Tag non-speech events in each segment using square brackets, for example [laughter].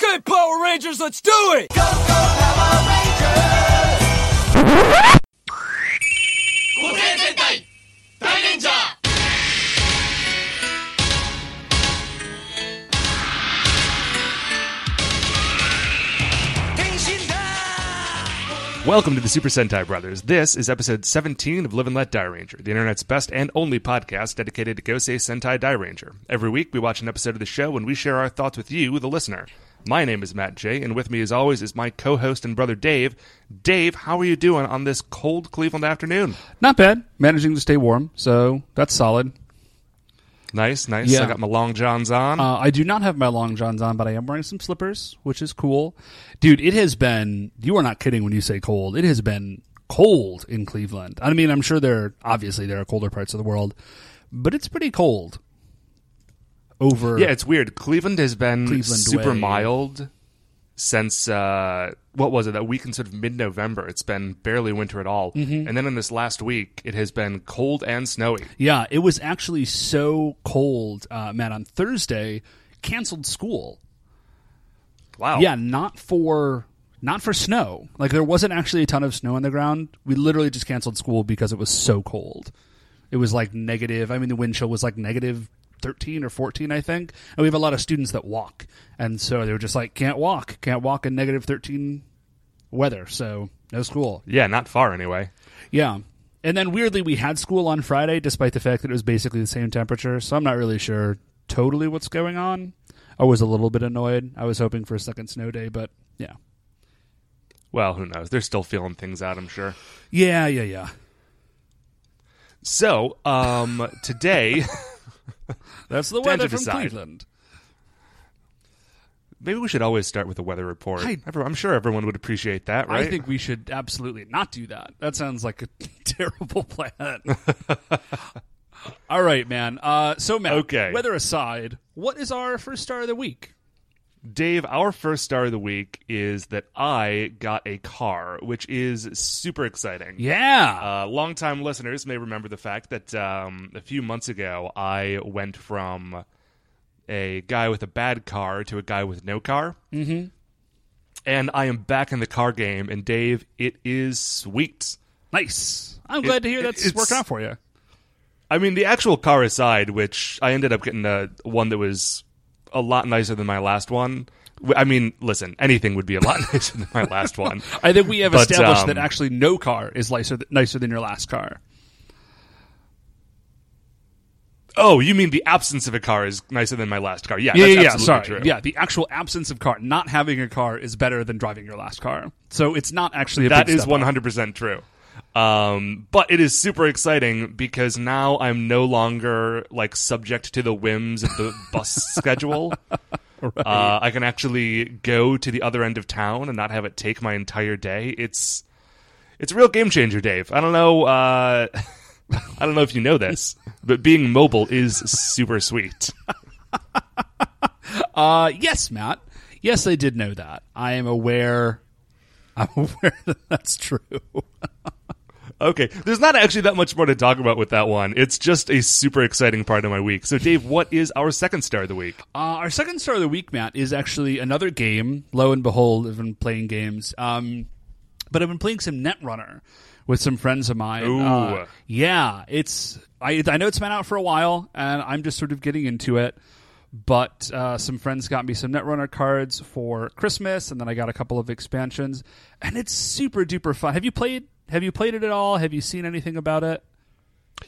Okay, Power Rangers, let's do it! Go, go, Power Rangers! 個性戦隊大レンジャー変身だ Welcome to the Super Sentai Brothers. This is episode 17 of Live and Let Die Ranger, the internet's best and only podcast dedicated to Gosei Sentai Die Dairanger. Every week, we watch an episode of the show and we share our thoughts with you, the listener. My name is Matt J, and with me, as always, is my co-host and brother Dave. Dave, how are you doing on this cold Cleveland afternoon? Not bad. Managing to stay warm, so that's solid. Nice, nice. Yeah. I got my long johns on. Uh, I do not have my long johns on, but I am wearing some slippers, which is cool. Dude, it has been. You are not kidding when you say cold. It has been cold in Cleveland. I mean, I'm sure there obviously there are colder parts of the world, but it's pretty cold. Over yeah, it's weird. Cleveland has been Cleveland super way. mild since uh, what was it? That week in sort of mid-November. It's been barely winter at all, Mm-hmm. and then in this last week, it has been cold and snowy. Yeah, it was actually so cold, uh, Matt. On Thursday, canceled school. Wow. Yeah, not for not for snow. Like there wasn't actually a ton of snow on the ground. We literally just canceled school because it was so cold. It was like negative. I mean, the wind chill was like negative thirteen or fourteen, I think. And we have a lot of students that walk, and so they were just like, can't walk, can't walk in negative thirteen weather. So no school. Yeah, not far anyway. Yeah. And then weirdly, we had school on Friday, despite the fact that it was basically the same temperature. So I'm not really sure totally what's going on. I was a little bit annoyed. I was hoping for a second snow day, but yeah. Well, who knows? They're still feeling things out, I'm sure. Yeah, yeah, yeah. So, um, today, [laughs] [laughs] That's the weather from aside. Cleveland. maybe we should always start with a weather report. I, I'm sure everyone would appreciate that, right? I think we should absolutely not do that. That sounds like a [laughs] terrible plan. [laughs] All right, man. Uh, so, Matt, Okay. weather aside, what is our first star of the week? Dave, our first star of the week is that I got a car, which is super exciting. Yeah. Uh, longtime listeners may remember the fact that um, a few months ago I went from a guy with a bad car to a guy with no car. Mm-hmm. And I am back in the car game, and Dave, it is sweet. nice. I'm glad to hear it- that's it's- working out for you. I mean, the actual car aside, which I ended up getting a one that was a lot nicer than my last one. I mean, listen, anything would be a lot [laughs] nicer than my last one. [laughs] I think we have But, established um, that actually no car is nicer, nicer than your last car. Oh, you mean the absence of a car is nicer than my last car? Yeah, Yeah, that's yeah, Sorry. true. Yeah, the actual absence of car, not having a car, is better than driving your last car. So it's not actually a That is one hundred percent true. Um, but it is super exciting because now I'm no longer like subject to the whims of the bus [laughs] schedule. Uh, I can actually go to the other end of town and not have it take my entire day. It's it's a real game changer, Dave. I don't know. Uh, [laughs] I don't know if you know this, but being mobile is super sweet. [laughs] Uh, yes, Matt. Yes, I did know that. I am aware. I'm aware [laughs] that that's true. [laughs] Okay, there's not actually that much more to talk about with that one. It's just a super exciting part of my week. So, Dave, what is our second star of the week? Uh, our second star of the week, Matt, is actually another game. Lo and behold, I've been playing games. Um, but I've been playing some Netrunner with some friends of mine. Ooh. Uh, yeah, it's I, I know it's been out for a while, and I'm just sort of getting into it. But uh, some friends got me some Netrunner cards for Christmas, and then I got a couple of expansions, and it's super duper fun. Have you played? Have you played it at all? Have you seen anything about it?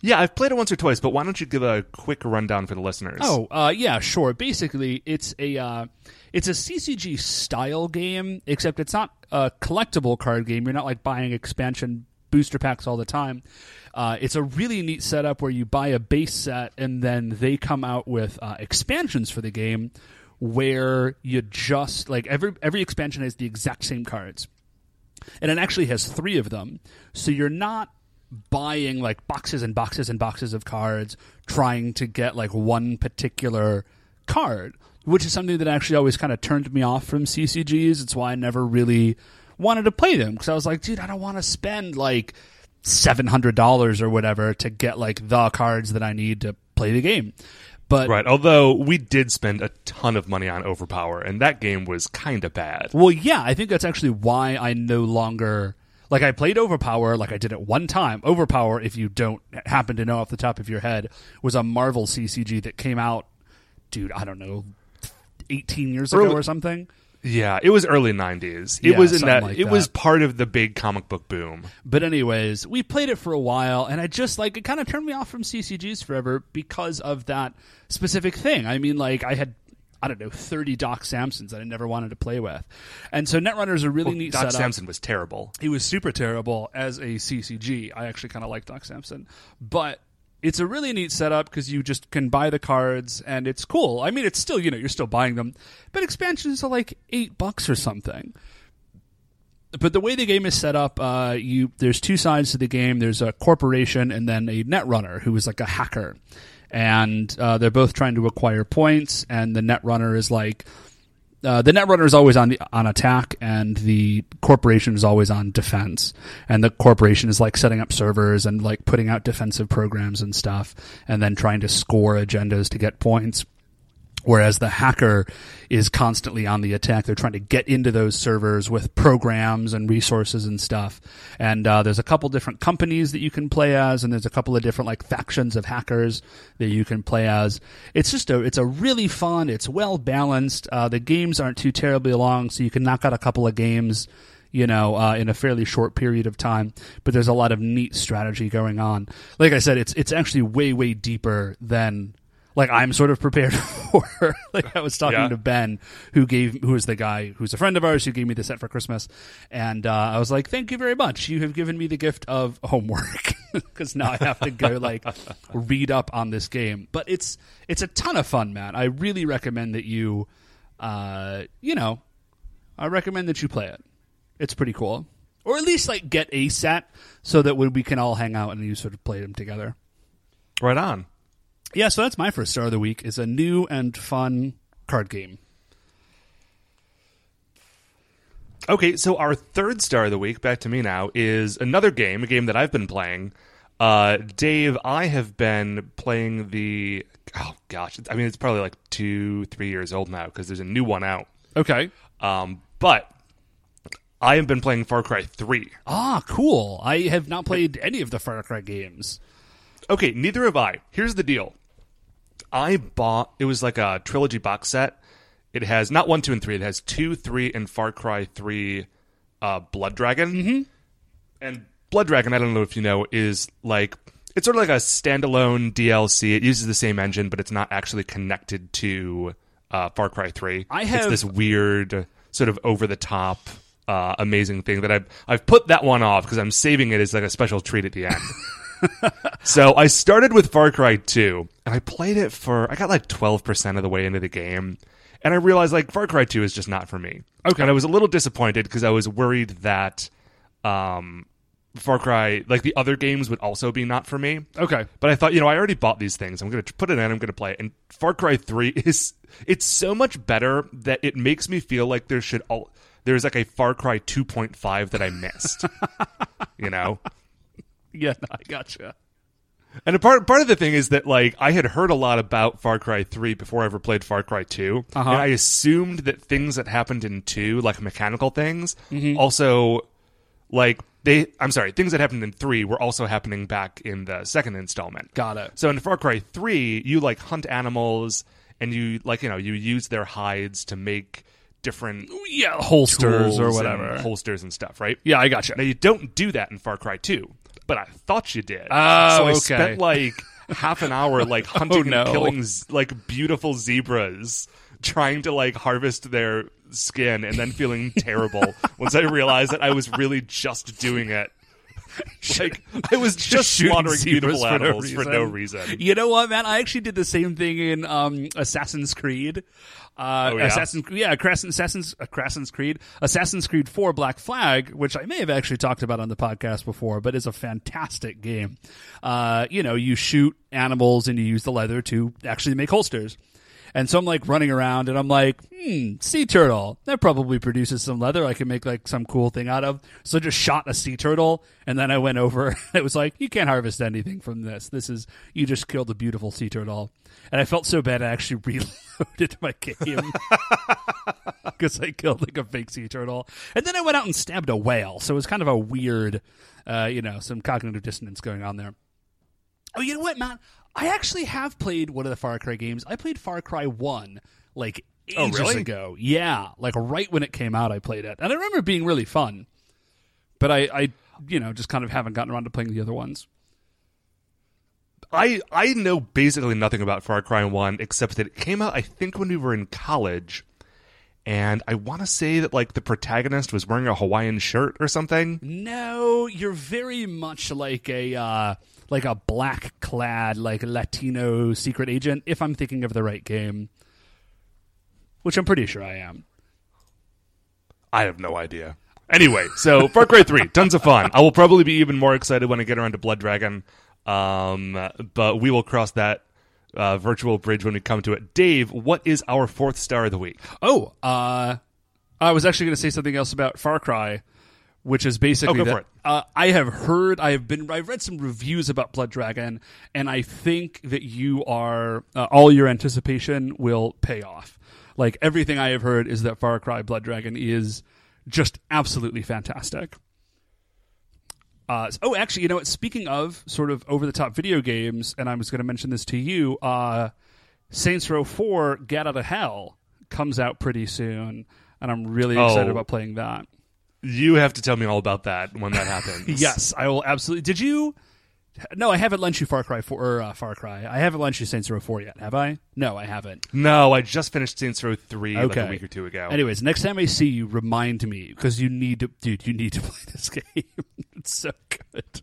Yeah, I've played it once or twice, but why don't you give a quick rundown for the listeners? Oh, uh, yeah, sure. Basically, it's a uh, it's a CCG style game, except it's not a collectible card game. You're not like buying expansion booster packs all the time. Uh, it's a really neat setup where you buy a base set and then they come out with uh, expansions for the game, where you just like every every expansion has the exact same cards and it actually has three of them. So you're not buying like boxes and boxes and boxes of cards trying to get like one particular card, which is something that actually always kind of turned me off from CCGs. It's why I never really wanted to play them because I was like, dude, I don't want to spend like seven hundred dollars or whatever to get like the cards that I need to play the game. But Right. Although we did spend a ton of money on Overpower, and that game was kind of bad. Well, yeah, I think that's actually why I no longer like I played Overpower, like I did it one time. Overpower, if you don't happen to know off the top of your head, was a Marvel CCG that came out, dude, I don't know, eighteen years ago or something. Yeah, it was early '90s. It Yeah, was in something that. like it was that. part of the big comic book boom. But anyways, we played it for a while, and I just like it. Kind of turned me off from CCGs forever because of that specific thing. I mean, like I had. I don't know, 30 Doc Samsons that I never wanted to play with. And so Netrunner's a really neat Doc setup. Samson was terrible. he was super terrible as a CCG. I actually kind of like Doc Samson, but it's a really neat setup because you just can buy the cards and it's cool. I mean, it's still you know you're still buying them, but expansions are like eight bucks or something. But the way the game is set up, uh, you there's two sides to the game. There's a corporation and then a netrunner who is like a hacker, and uh, they're both trying to acquire points. And the netrunner is like uh, the netrunner is always on the on attack, and the corporation is always on defense. And the corporation is like setting up servers and like putting out defensive programs and stuff, and then trying to score agendas to get points. Whereas the hacker is constantly on the attack. They're trying to get into those servers with programs and resources and stuff. And uh, there's a couple different companies that you can play as, and there's a couple of different like factions of hackers that you can play as. It's just a it's a really fun. It's well balanced. Uh, the games aren't too terribly long, so you can knock out a couple of games you know, uh, in a fairly short period of time. But there's a lot of neat strategy going on. Like I said, it's it's actually way way deeper than like I'm sort of prepared [laughs] for. [laughs] like I was talking Yeah. to Ben, who gave who is the guy who's a friend of ours who gave me the set for Christmas, and uh, I was like, "Thank you very much. You have given me the gift of homework [laughs] because now I have to go like [laughs] read up on this game." But it's it's a ton of fun, man. I really recommend that you, uh, you know, I recommend that you play it. It's pretty cool, or at least like get a set so that when we can all hang out and you sort of play them together. Right on. Yeah, so that's my first star of the week. Is a new and fun card game. Okay, so our third star of the week, back to me now, is another game, a game that I've been playing. Uh, Dave, I have been playing the. Oh gosh, I mean it's probably like two, three years old now because there's a new one out. Okay. Um, but I have been playing Far Cry Three. Ah, cool. I have not played any of the Far Cry games. Okay, neither have I. Here's the deal. I bought it was like a trilogy box set. It has not one, two, and three. It has two, three, and Far Cry three, uh, Blood Dragon. Mm-hmm. And Blood Dragon, I don't know if you know, is like it's sort of like a standalone DLC. It uses the same engine, but it's not actually connected to uh, Far Cry three. I it's have- this weird, sort of over the top, uh, amazing thing that I've I've put that one off because I'm saving it as like a special treat at the end. [laughs] [laughs] So I started with Far Cry 2, and I played it for I got like 12% of the way into the game, and I realized like Far Cry 2 is just not for me. Okay. And I was a little disappointed because I was worried that um Far Cry like the other games would also be not for me. Okay. But I thought, you know, I already bought these things. I'm going to put it in. I'm going to play it. And Far Cry 3 [laughs] is it's so much better that it makes me feel like there should all there's like a Far Cry 2.5 that I missed. [laughs] you know? [laughs] Yeah, no, I gotcha. And a part part of the thing is that like I had heard a lot about Far Cry 3 before I ever played Far Cry 2. Uh-huh. And I assumed that things that happened in 2, like mechanical things, Mm-hmm. also like they I'm sorry, things that happened in 3 were also happening back in the second installment. Got it. So in Far Cry 3, you like hunt animals and you like, you know, you use their hides to make different Yeah, holsters or and whatever. holsters and stuff, right? yeah, I gotcha. Now you don't do that in Far Cry 2, but I thought you did. Oh, so I okay. spent like half an hour like [laughs] oh, hunting no. and killing like beautiful zebras, trying to like harvest their skin, and then feeling terrible [laughs] once I realized that I was really just doing it. Like I was [laughs] just shooting slaughtering beautiful for no animals for no reason. You know what, man? I actually did the same thing in um, Assassin's Creed. Uh, Oh, yeah? Assassin's yeah, Assassin's uh, Assassin's Creed, Assassin's Creed Four Black Flag, which I may have actually talked about on the podcast before, but is a fantastic game. Uh, you know, you shoot animals and you use the leather to actually make holsters. And so I'm like running around and I'm like, hmm, sea turtle. That probably produces some leather I can make like some cool thing out of. So I just shot a sea turtle and then I went over. [laughs] It was like, you can't harvest anything from this. This is, you just killed a beautiful sea turtle. And I felt so bad I actually [laughs] reloaded my game [laughs] because I killed like a fake sea turtle. And then I went out and stabbed a whale. So it was kind of a weird, uh, you know, some cognitive dissonance going on there. Oh, you know what, Matt? I actually have played one of the Far Cry games. I played Far Cry 1 like Oh, ages really? ago. Yeah, like right when it came out, I played it. And I remember it being really fun. But I, I, you know, just kind of haven't gotten around to playing the other ones. I I know basically nothing about Far Cry One except that it came out I think when we were in college, and I want to say that like the protagonist was wearing a Hawaiian shirt or something. No, you're very much like a uh, like a black clad like Latino secret agent. If I'm thinking of the right game, which I'm pretty sure I am. I have no idea. Anyway, so Far Cry 3, tons of fun. I will probably be even more excited when I get around to Blood Dragon. Um, but we will cross that uh, virtual bridge when we come to it. Dave, what is our fourth star of the week? Oh, uh, I was actually going to say something else about Far Cry, which is basically Oh, that. Uh, I have heard, I have been, I've read some reviews about Blood Dragon, and I think that you are uh, all your anticipation will pay off. Like everything I have heard is that Far Cry Blood Dragon is just absolutely fantastic. Uh, oh, actually, you know what? Speaking of sort of over the top video games, and I was going to mention this to you, uh, Saints Row 4 Get Out of Hell comes out pretty soon, and I'm really excited Oh. about playing that. You have to tell me all about that when that happens. [laughs] Yes, I will absolutely. Did you? No, I haven't lent you Far Cry 4 or uh, Far Cry. I haven't lent you Saints Row 4 yet, have I? No, I haven't. No, I just finished Saints Row 3 like a week or two ago. Anyways, next time I see you, remind me because you need to, dude. You need to [laughs] play this game. [laughs] it's so good.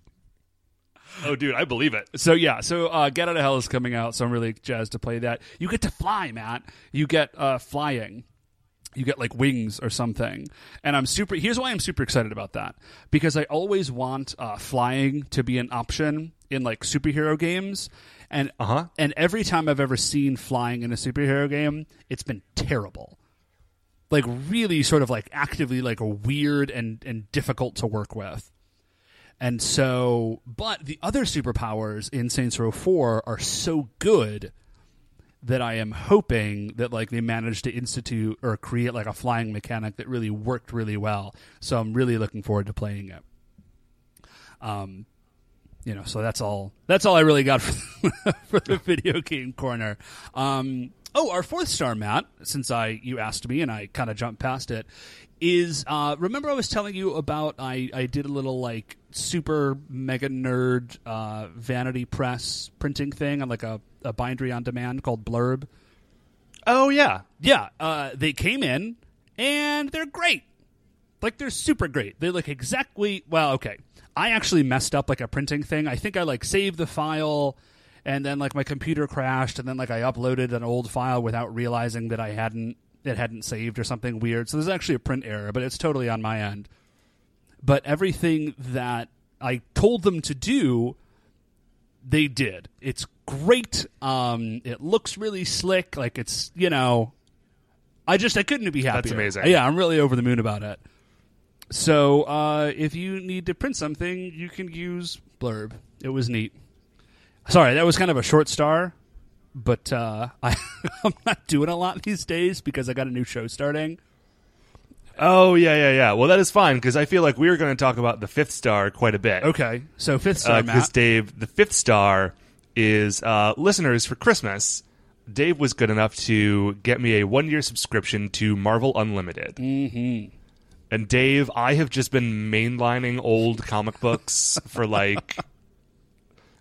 Oh, dude, I believe it. So yeah, so uh, Get Out of Hell is coming out, so I'm really jazzed to play that. You get to fly, Matt. You get uh, flying. You get like wings or something, and I'm super. Here's why I'm super excited about that because I always want uh, flying to be an option in like superhero games, and Uh-huh. and every time I've ever seen flying in a superhero game, it's been terrible. Like really, sort of like actively like weird and and difficult to work with. And so, but the other superpowers in Saints Row 4 are so good that I am hoping that like they managed to institute or create like a flying mechanic that really worked really well. So I'm really looking forward to playing it. Um, you know, so that's all. That's all I really got [laughs] for, for the video game corner. Um, oh, our fourth star, Matt. Since I you asked me and I kind of jumped past it, is uh, remember I was telling you about I I did a little like super mega nerd uh, vanity press printing thing on like a, a bindery on demand called Blurb. Oh, yeah. Yeah, uh, they came in and they're great. Like they're super great. They look exactly well. Okay, I actually messed up like a printing thing. I think I like saved the file, and then like my computer crashed, and then like I uploaded an old file without realizing that I hadn't it hadn't saved or something weird. So there's actually a print error, but it's totally on my end. But everything that I told them to do, they did. It's great. Um, it looks really slick. Like it's you know, I just I couldn't be happier. That's amazing. Yeah, I'm really over the moon about it. So uh, if you need to print something, you can use Blurb. It was neat. Sorry, that was kind of a short star, but uh, [laughs] I, I'm not doing a lot these days because I got a new show starting. Oh, yeah, yeah, yeah. Well, that is fine because I feel like we are going to talk about the fifth star quite a bit. Okay, so fifth star, Because Matt. Dave, the fifth star is uh, listeners for Christmas. Dave was good enough to get me a one year subscription to Marvel Unlimited. Mm-hmm. And Dave, I have just been mainlining old comic books [laughs] for like.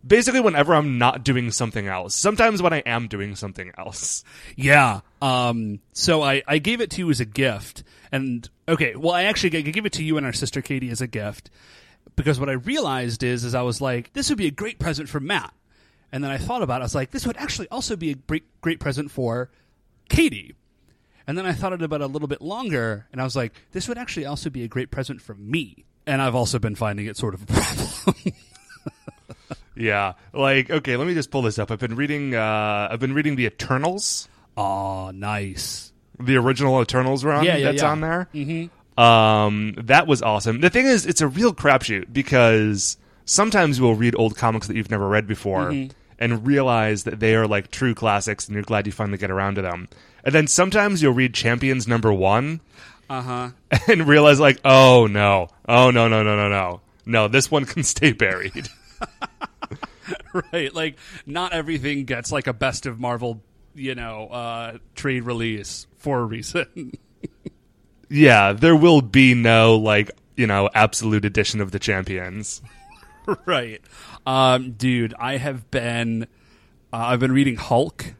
Basically, whenever I'm not doing something else. Sometimes when I am doing something else. Yeah. Um, so I, I gave it to you as a gift. And okay, well, I actually g- gave it to you and our sister Katie as a gift because what I realized is, is I was like, this would be a great present for Matt. And then I thought about it. I was like, this would actually also be a great, great present for Katie. And then I thought about it a little bit longer, and I was like, this would actually also be a great present for me. And I've also been finding it sort of a problem. [laughs] Yeah. Like, okay, let me just pull this up. I've been reading uh I've been reading The Eternals. Oh, nice. The original Eternals run Yeah, yeah, that's yeah. on there. Mm-hmm. Um, that was awesome. The thing is, it's a real crapshoot because sometimes you'll read old comics that you've never read before Mm-hmm. and realize that they are like true classics, and you're glad you finally get around to them. And then sometimes you'll read Champions number one Uh huh. [laughs] and realize like, oh no, oh no, no, no, no, no, no, this one can stay buried. [laughs] Right. Like, not everything gets like a best of Marvel, you know, uh, trade release for a reason. [laughs] yeah, there will be no like you know absolute edition of the Champions. right. Um, dude, I have been, uh, I've been reading Hulk.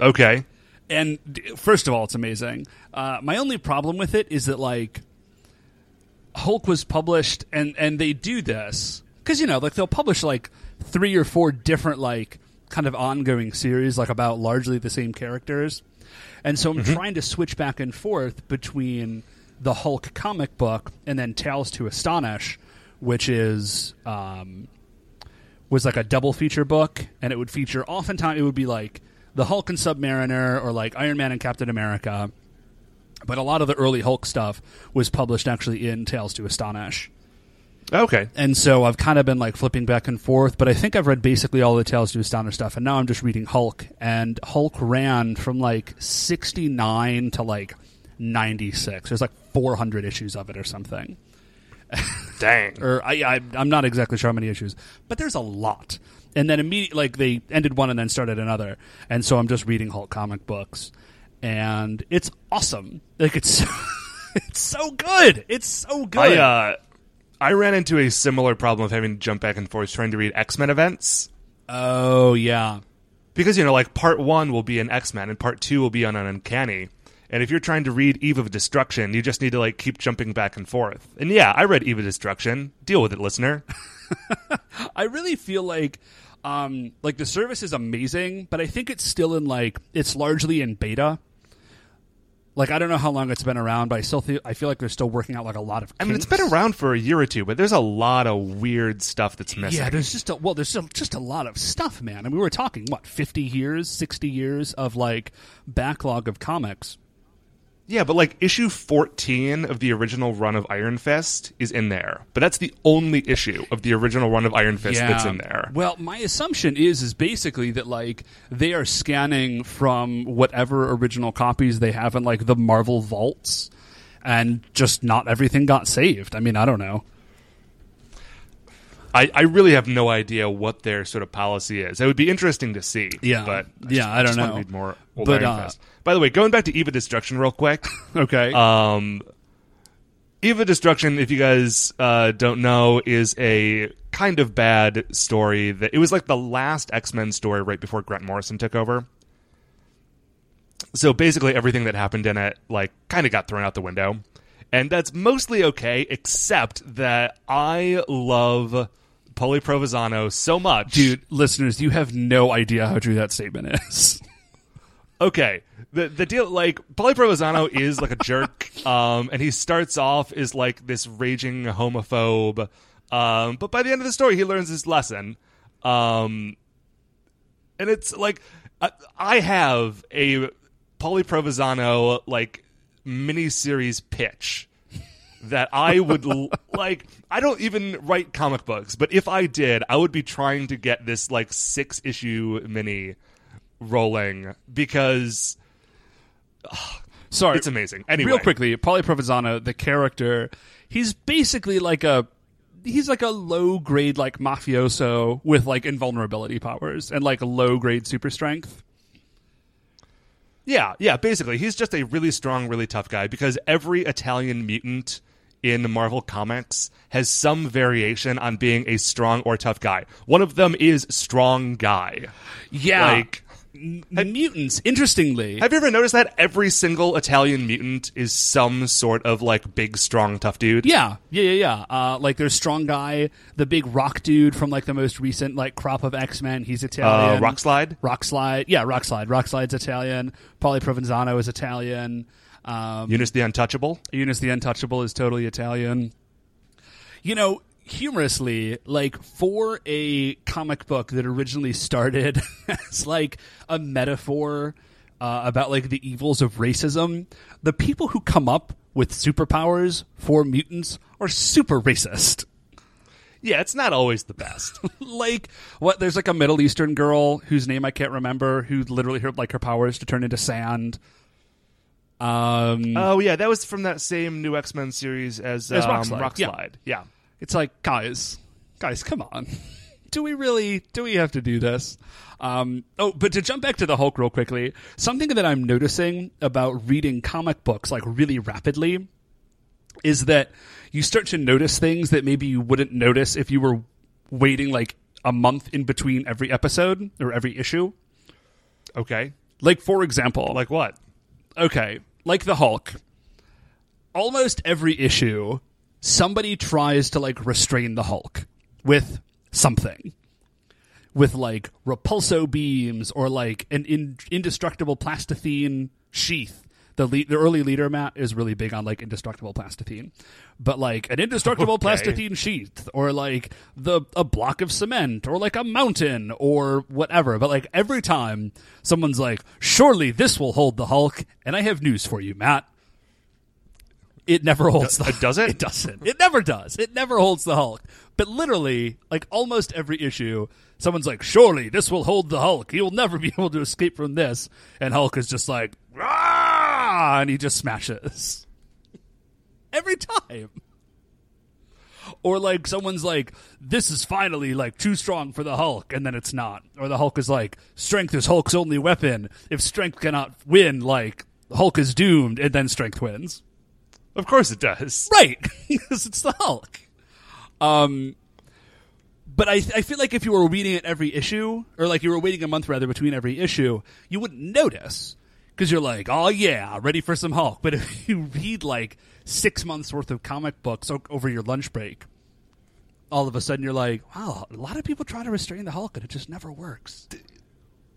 Okay. and first of all, it's amazing. Uh, my only problem with it is that like Hulk was published, and and they do this because you know like they'll publish like three or four different like kind of ongoing series like about largely the same characters, and so I'm trying to switch back and forth between the Hulk comic book and then Tales to Astonish, which is. Um, was like a double feature book, and it would feature oftentimes it would be like the Hulk and Submariner or like Iron Man and Captain America. But a lot of the early Hulk stuff was published actually in Tales to Astonish. Okay. And so I've kind of been like flipping back and forth, but I think I've read basically all the Tales to Astonish stuff, and now I'm just reading Hulk. And Hulk ran from like 69 to like 96. There's like 400 issues of it or something [laughs] Dang. or I, I I'm not exactly sure how many issues, but there's a lot. And then immediately, like they ended one and then started another, and so I'm just reading Hulk comic books, and it's awesome. Like it's [laughs] it's so good. It's so good. I uh, I ran into a similar problem of having to jump back and forth trying to read X Men events oh yeah, because you know like part one will be an X Men and part two will be on an Uncanny. And if you're trying to read Eve of Destruction, you just need to like keep jumping back and forth. And yeah, I read Eve of Destruction. Deal with it, listener. [laughs] I really feel like um like the service is amazing, but I think it's still in like it's largely in beta. Like I don't know how long it's been around, but I still feel I feel like they're still working out like a lot of. I mean, it's been around for a year or two, but there's a lot of weird stuff that's missing. Yeah, there's just a, well, there's just, just a lot of stuff, man. I mean, we were talking what fifty years, sixty years of like backlog of comics. Yeah, but like issue 14 of the original run of Iron Fist is in there. But that's the only issue of the original run of Iron Fist that's in there. Well, my assumption is is basically that like they are scanning from whatever original copies they have in like the Marvel vaults, and just not everything got saved. I mean, I don't know. I, I really have no idea what their sort of policy is. It would be interesting to see. Yeah. but Yeah, I don't just wanna know. More old But, Iron uh, Fist. By the way, going back to Eve of Destruction real quick. [laughs] Okay. Um, Eve of Destruction, if you guys uh, don't know, is a kind of bad story. That it was like the last X Men story right before Grant Morrison took over. So basically, everything that happened in it, like, kind of got thrown out the window, and that's mostly okay, except that I love Paulie Provenzano so much, Dude, listeners, you have no idea how true that statement is. [laughs] okay the the deal like Paulie Provenzano is like a jerk um and he starts off as like this raging homophobe um but by the end of the story he learns his lesson um and it's like I, I have a Paulie Provenzano like mini series pitch that I would l- [laughs] like. I don't even write comic books, but if I did, I would be trying to get this like six issue mini rolling because [sighs] Sorry, it's amazing. Anyway, Real quickly, Paulie Provenzano, the character, he's basically like a he's like a low grade like mafioso with like invulnerability powers and like low grade super strength. Yeah, yeah. Basically, he's just a really strong, really tough guy because every Italian mutant in Marvel Comics has some variation on being a strong or tough guy. One of them is strong guy. Yeah. Like, mutants, interestingly. have you ever noticed that every single Italian mutant is some sort of like big, strong, tough dude? yeah, yeah, yeah, yeah. Uh, like there's strong guy, the big rock dude from like the most recent like crop of X Men. He's Uh, Italian. Rockslide. Rockslide, yeah, Rockslide. Rockslide's Italian. Paulie Provenzano is Italian. Um, Unus the Untouchable. Unus the Untouchable is totally Italian. You know, humorously, like for a comic book that originally started [laughs] as like a metaphor uh, about like the evils of racism, the people who come up with superpowers for mutants are super racist. Yeah, it's not always the best. [laughs] like what? There's like a Middle Eastern girl whose name I can't remember, who literally her like her powers to turn into sand. Um, oh yeah, that was from that same new X Men series as, As um, Rockslide, Rockslide. yeah. yeah. It's like guys, guys, come on. [laughs] do we really? Do we have to do this? Um, oh, but to jump back to the Hulk real quickly, something that I'm noticing about reading comic books like really rapidly is that you start to notice things that maybe you wouldn't notice if you were waiting like a month in between every episode or every issue. Okay. Like for example, Like what? okay, like the Hulk, almost every issue, somebody tries to like restrain the Hulk with something. With like repulso beams or like an in- indestructible plasticine sheath. The le- the early leader Matt is really big on like indestructible plasticine, but like an indestructible [laughs] Okay. plasticine sheath or like the a block of cement or like a mountain or whatever. But like every time someone's like, "Surely this will hold the Hulk," and I have news for you, Matt. It never holds Do- the does it? [laughs] It doesn't. It never does. It never holds the Hulk. But literally, like almost every issue, someone's like, "Surely this will hold the Hulk. He will never [laughs] be able to escape from this." And Hulk is just like, "Ah!" and he just smashes [laughs] every time. Or like someone's like, "This is finally like too strong for the Hulk," and then it's not. Or the Hulk is like, "Strength is Hulk's only weapon. If strength cannot win, like Hulk is doomed," and then strength wins. Of course it does. Right, [laughs] because it's the Hulk. Um, but I I feel like if you were reading it every issue, or like you were waiting a month rather between every issue, you wouldn't notice because you're like, oh yeah, ready for some Hulk. But [laughs] if you read like six months worth of comic books o- over your lunch break, all of a sudden you're like, wow, a lot of people try to restrain the Hulk and it just never works.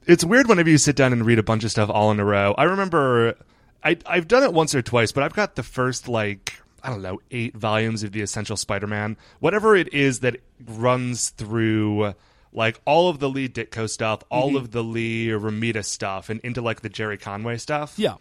It's weird whenever you sit down and read a bunch of stuff all in a row. I remember I I've done it once or twice, but I've got the first like I don't know, eight volumes of the Essential Spider-Man, whatever it is that runs through like all of the Lee Ditko stuff, all mm-hmm. of the Lee Romita stuff, and into like the Gerry Conway stuff. Yeah,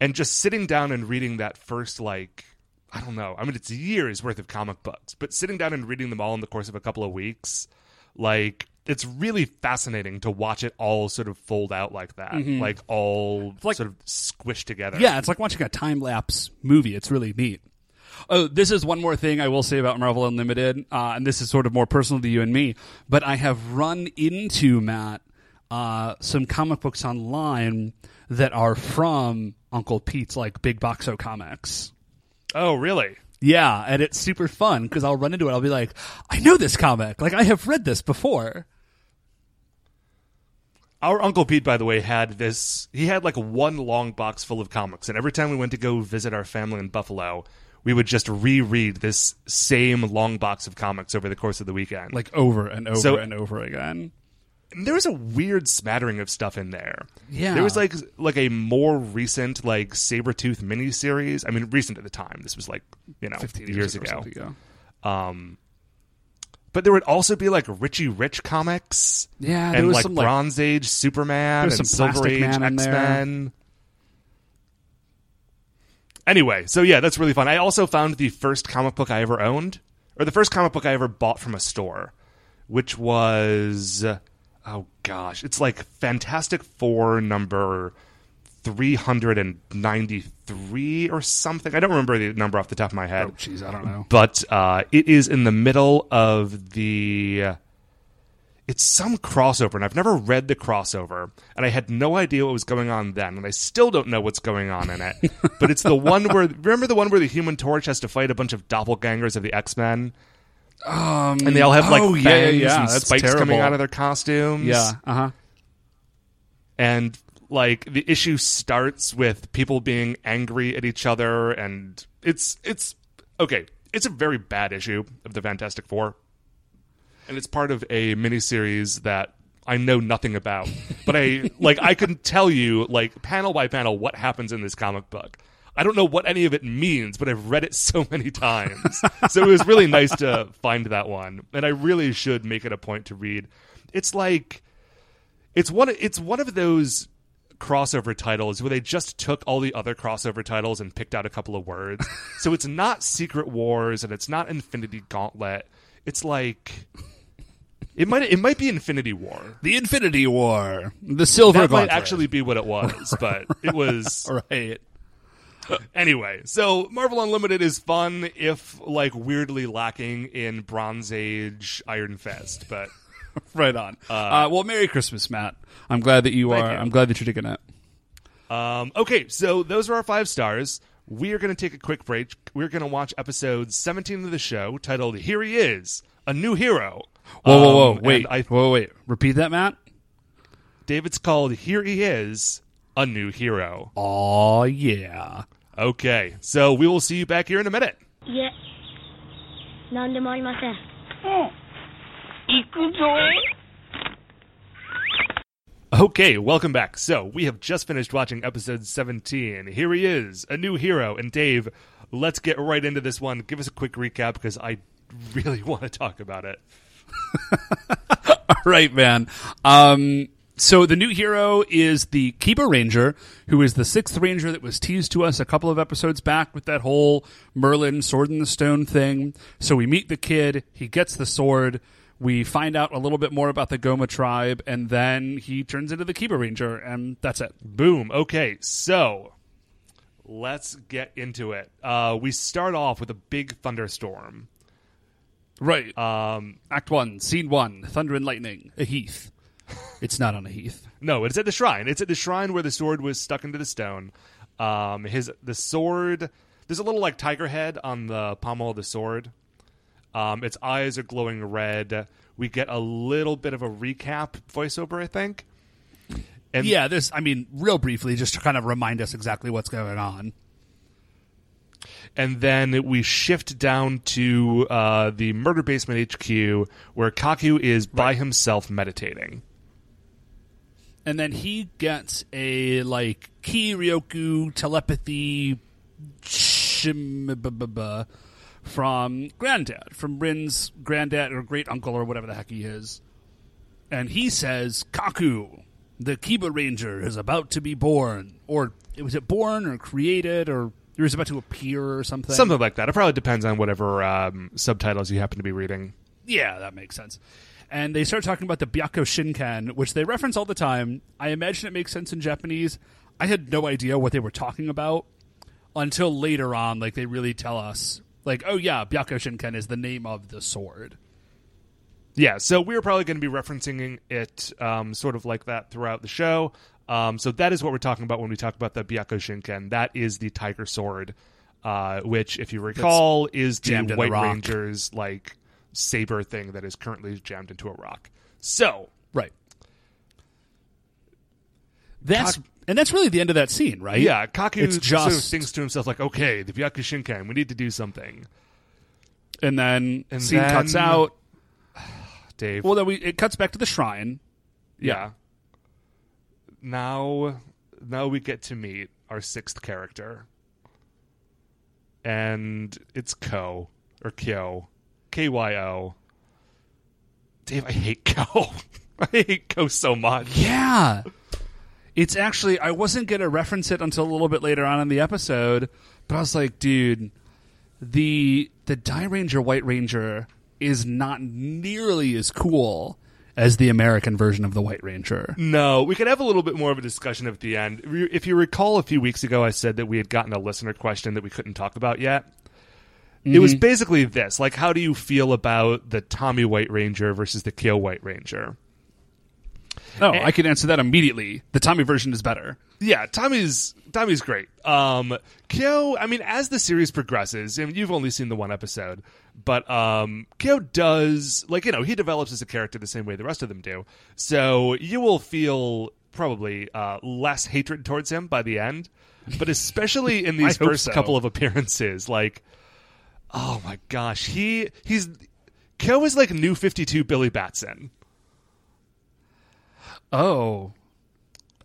and just sitting down and reading that first like I don't know. I mean, it's years worth of comic books, but sitting down and reading them all in the course of a couple of weeks, like it's really fascinating to watch it all sort of fold out like that, like all like- sort of squished together. Yeah, it's like watching a time lapse movie. It's really neat. Oh, this is one more thing I will say about Marvel Unlimited, uh, and this is sort of more personal to you and me. But I have run into Matt uh, some comic books online that are from Uncle Pete's, like Big Boxo Comics. Oh, really? Yeah, and it's super fun because I'll run into it. I'll be like, I know this comic. Like I have read this before. Our Uncle Pete, by the way, had this. He had like one long box full of comics, and every time we went to go visit our family in Buffalo, we would just reread this same long box of comics over the course of the weekend. Like over and over So- and over again. there was a weird smattering of stuff in there. Yeah. There was like like a more recent like Sabretooth miniseries. I mean recent at the time. This was like, you know, 15 years, years, ago. Ago. Um but there would also be like Richie Rich comics. Yeah, there and was like some, like- Bronze Age Superman There was and some Silver Age X Men. Anyway, so yeah, that's really fun. I also found the first comic book I ever owned, or the first comic book I ever bought from a store, which was oh gosh, it's like Fantastic Four number 393 or something. I don't remember the number off the top of my head Oh, jeez, I don't know. but uh, it is in the middle of the. It's some crossover, and I've never read the crossover, and I had no idea what was going on then, and I still don't know what's going on in it. [laughs] but it's the one where remember the one where the Human Torch has to fight a bunch of doppelgangers of the X Men, Um, and they all have like oh, fangs yeah, yeah, yeah. and That's spikes coming out of their costumes. Yeah. Uh huh. and like the issue starts with people being angry at each other and it's it's okay it's a very bad issue of the fantastic four. And it's part of a miniseries that i know nothing about [laughs] but i like i can tell you like panel by panel what happens in this comic book. I don't know what any of it means but i've read it so [laughs] many times. So it was really nice to find that one. And i really should make it a point to read. It's like it's one it's one of those crossover titles where they just took all the other crossover titles and picked out a couple of words. [laughs] so it's not Secret Wars and it's not Infinity Gauntlet. It's like it might it might be Infinity War. The Infinity War, the Silver That might actually be what it was, but it was [laughs] right. anyway. So Marvel Unlimited is fun if like weirdly lacking in Bronze Age Iron Fist, but [laughs] Right on. Uh, well, Merry Christmas, Matt. I'm glad that you Thank are. you. I'm glad that you're digging it. Um, okay, so those are our five stars. We are going to take a quick break. We're going to watch episode 17 of the show titled "Here He Is, a New Hero." Whoa, whoa, whoa! Um, wait, and I, whoa, wait. Repeat that, Matt. David's called "Here He Is, a New Hero." Oh yeah. Okay, so we will see you back here in a minute. いえ何でもありません行くぞ Okay, welcome back. So we have just finished watching episode 17. Here he is, a new hero. And Dave, let's get right into this one. Give us a quick recap because I really [laughs] want to talk about it. [laughs] All right, man. Um, so the new hero is the Keeper Ranger, who is the sixth ranger that was teased to us a couple of episodes back with that whole Merlin sword in the stone thing. So we meet the kid, he gets the sword, we find out a little bit more about the Goma tribe, and then he turns into the Keeper Ranger, and that's it. Boom. Okay, so let's get into it. Uh, we start off with a big thunderstorm. Right. Um, Act one, scene one, thunder and lightning, a heath. [laughs] It's not on a heath. no, it's at the shrine. It's at the shrine where the sword was stuck into the stone. Um, his the sword. There's a little like tiger head on the pommel of the sword. Um, its eyes are glowing red. We get a little bit of a recap voiceover, I think. And Yeah, this, I mean, real briefly, just to kind of remind us exactly what's going on. and then we shift down to uh, the murder basement HQ where Kaku is by himself meditating. and then he gets a like ki ryoku telepathy shim- from granddad from rin's granddad or great uncle or whatever the heck he is and he says kaku the kiba ranger is about to be born or was it born or created or he was about to appear or something Something like that. It probably depends on whatever um, subtitles you happen to be reading. Yeah, that makes sense. And they start talking about the Byakko Shinken, which they reference all the time. I imagine it makes sense in Japanese. I had no idea what they were talking about until later on. Like they really tell us, like, oh yeah, Byakko Shinken is the name of the sword. Yeah, so we're probably going to be referencing it um, sort of like that throughout the show. Um, so that is what we're talking about when we talk about the Byakko Shinken. That is the Tiger Sword, uh, which, if you recall, is the jammed in the White. Ranger's like saber thing that is currently jammed into a rock. So Right. That's and that's really the end of that scene, right? yeah, Kaku It's sort of just- thinks to himself like, "Okay, the Byakko Shinken, we need to do something." And then And scene then- cuts out. [sighs] Dave, Well, then we it cuts back to the shrine. yeah. Now, now we get to meet our sixth character, and it's Ko or Kyo, K Y O. Dave, I hate Ko. [laughs] I hate Ko so much. Yeah. It's actually I wasn't gonna reference it until a little bit later on in the episode, but I was like, dude, the the Dairanger White Ranger is not nearly as cool as the American version of the White Ranger. No, we could have a little bit more of a discussion at the end. If you recall, a few weeks ago, I said that we had gotten a listener question that we couldn't talk about yet. It was mm-hmm. basically this: like, how do you feel about the Tommy White Ranger versus the Kyo White Ranger? Oh, I can answer that immediately. The Tommy version is better. Yeah, Tommy's Tommy's great. Um, Kyo, I mean, as the series progresses, and you've only seen the one episode, but um, Kyo does like you know he develops as a character the same way the rest of them do. So you will feel probably uh, less hatred towards him by the end, but especially in [laughs] these first so. couple of appearances, like oh my gosh, he he's Kyo is like new Fifty Two Billy Batson. Oh.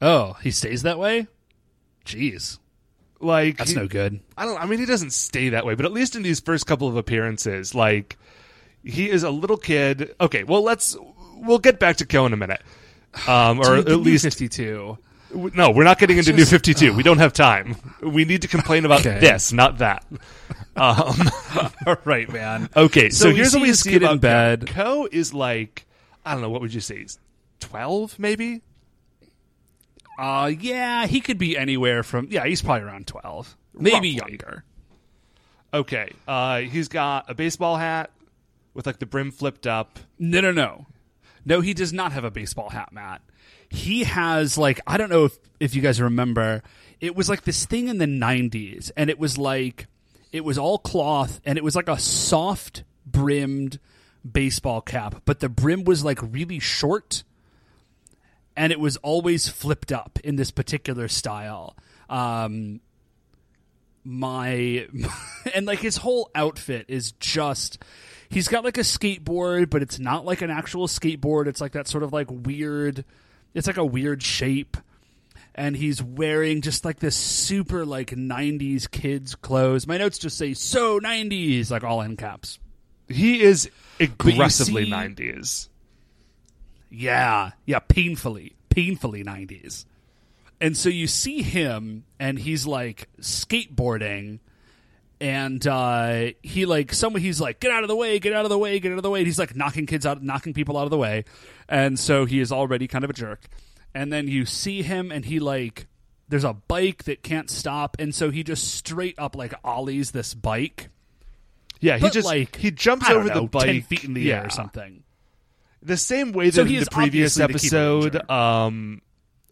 Oh, he stays that way? Jeez. Like That's he- no good. I don't. I mean, he doesn't stay that way, but at least in these first couple of appearances, like he is a little kid. Okay, well, let's we'll get back to Kyo in a minute, um, [sighs] or Dude, at least 52. No, we're not getting into New just- 52. We [sighs] don't have time. We need to complain about Okay. this, not that. [laughs] Um, [laughs] All right, man. okay, so, So here's what we see kid in bed. Ko. Ko is like, I don't know, what would you say? He's 12, maybe? Uh, yeah, he could be anywhere from. Yeah, he's probably around twelve, maybe Roughly. younger. Okay, uh, he's got a baseball hat with like the brim flipped up. No, no, no, no. He does not have a baseball hat, Matt. He has like I don't know if if you guys remember. It was like this thing in the '90s, and it was like it was all cloth, and it was like a soft brimmed baseball cap, but the brim was like really short, and it was always flipped up in this particular style. Um, my [laughs] and like his whole outfit is just he's got like a skateboard but it's not like an actual skateboard it's like that sort of like weird it's like a weird shape and he's wearing just like this super like 90s kids clothes my notes just say so 90s like all in caps He is aggressively see- 90s. Yeah, yeah, painfully, painfully 90s. And so you see him, and he's like skateboarding, and uh, he like someone he's like, get out of the way, get out of the way, get out of the way. And he's like knocking kids out, knocking people out of the way, and so he is already kind of a jerk. And then you see him, and he like, there's a bike that can't stop, and so he just straight up like ollies this bike. Yeah, he But, just like he jumps over the bike ten feet in the yeah. air or something. The same way that So in the previous the episode, um,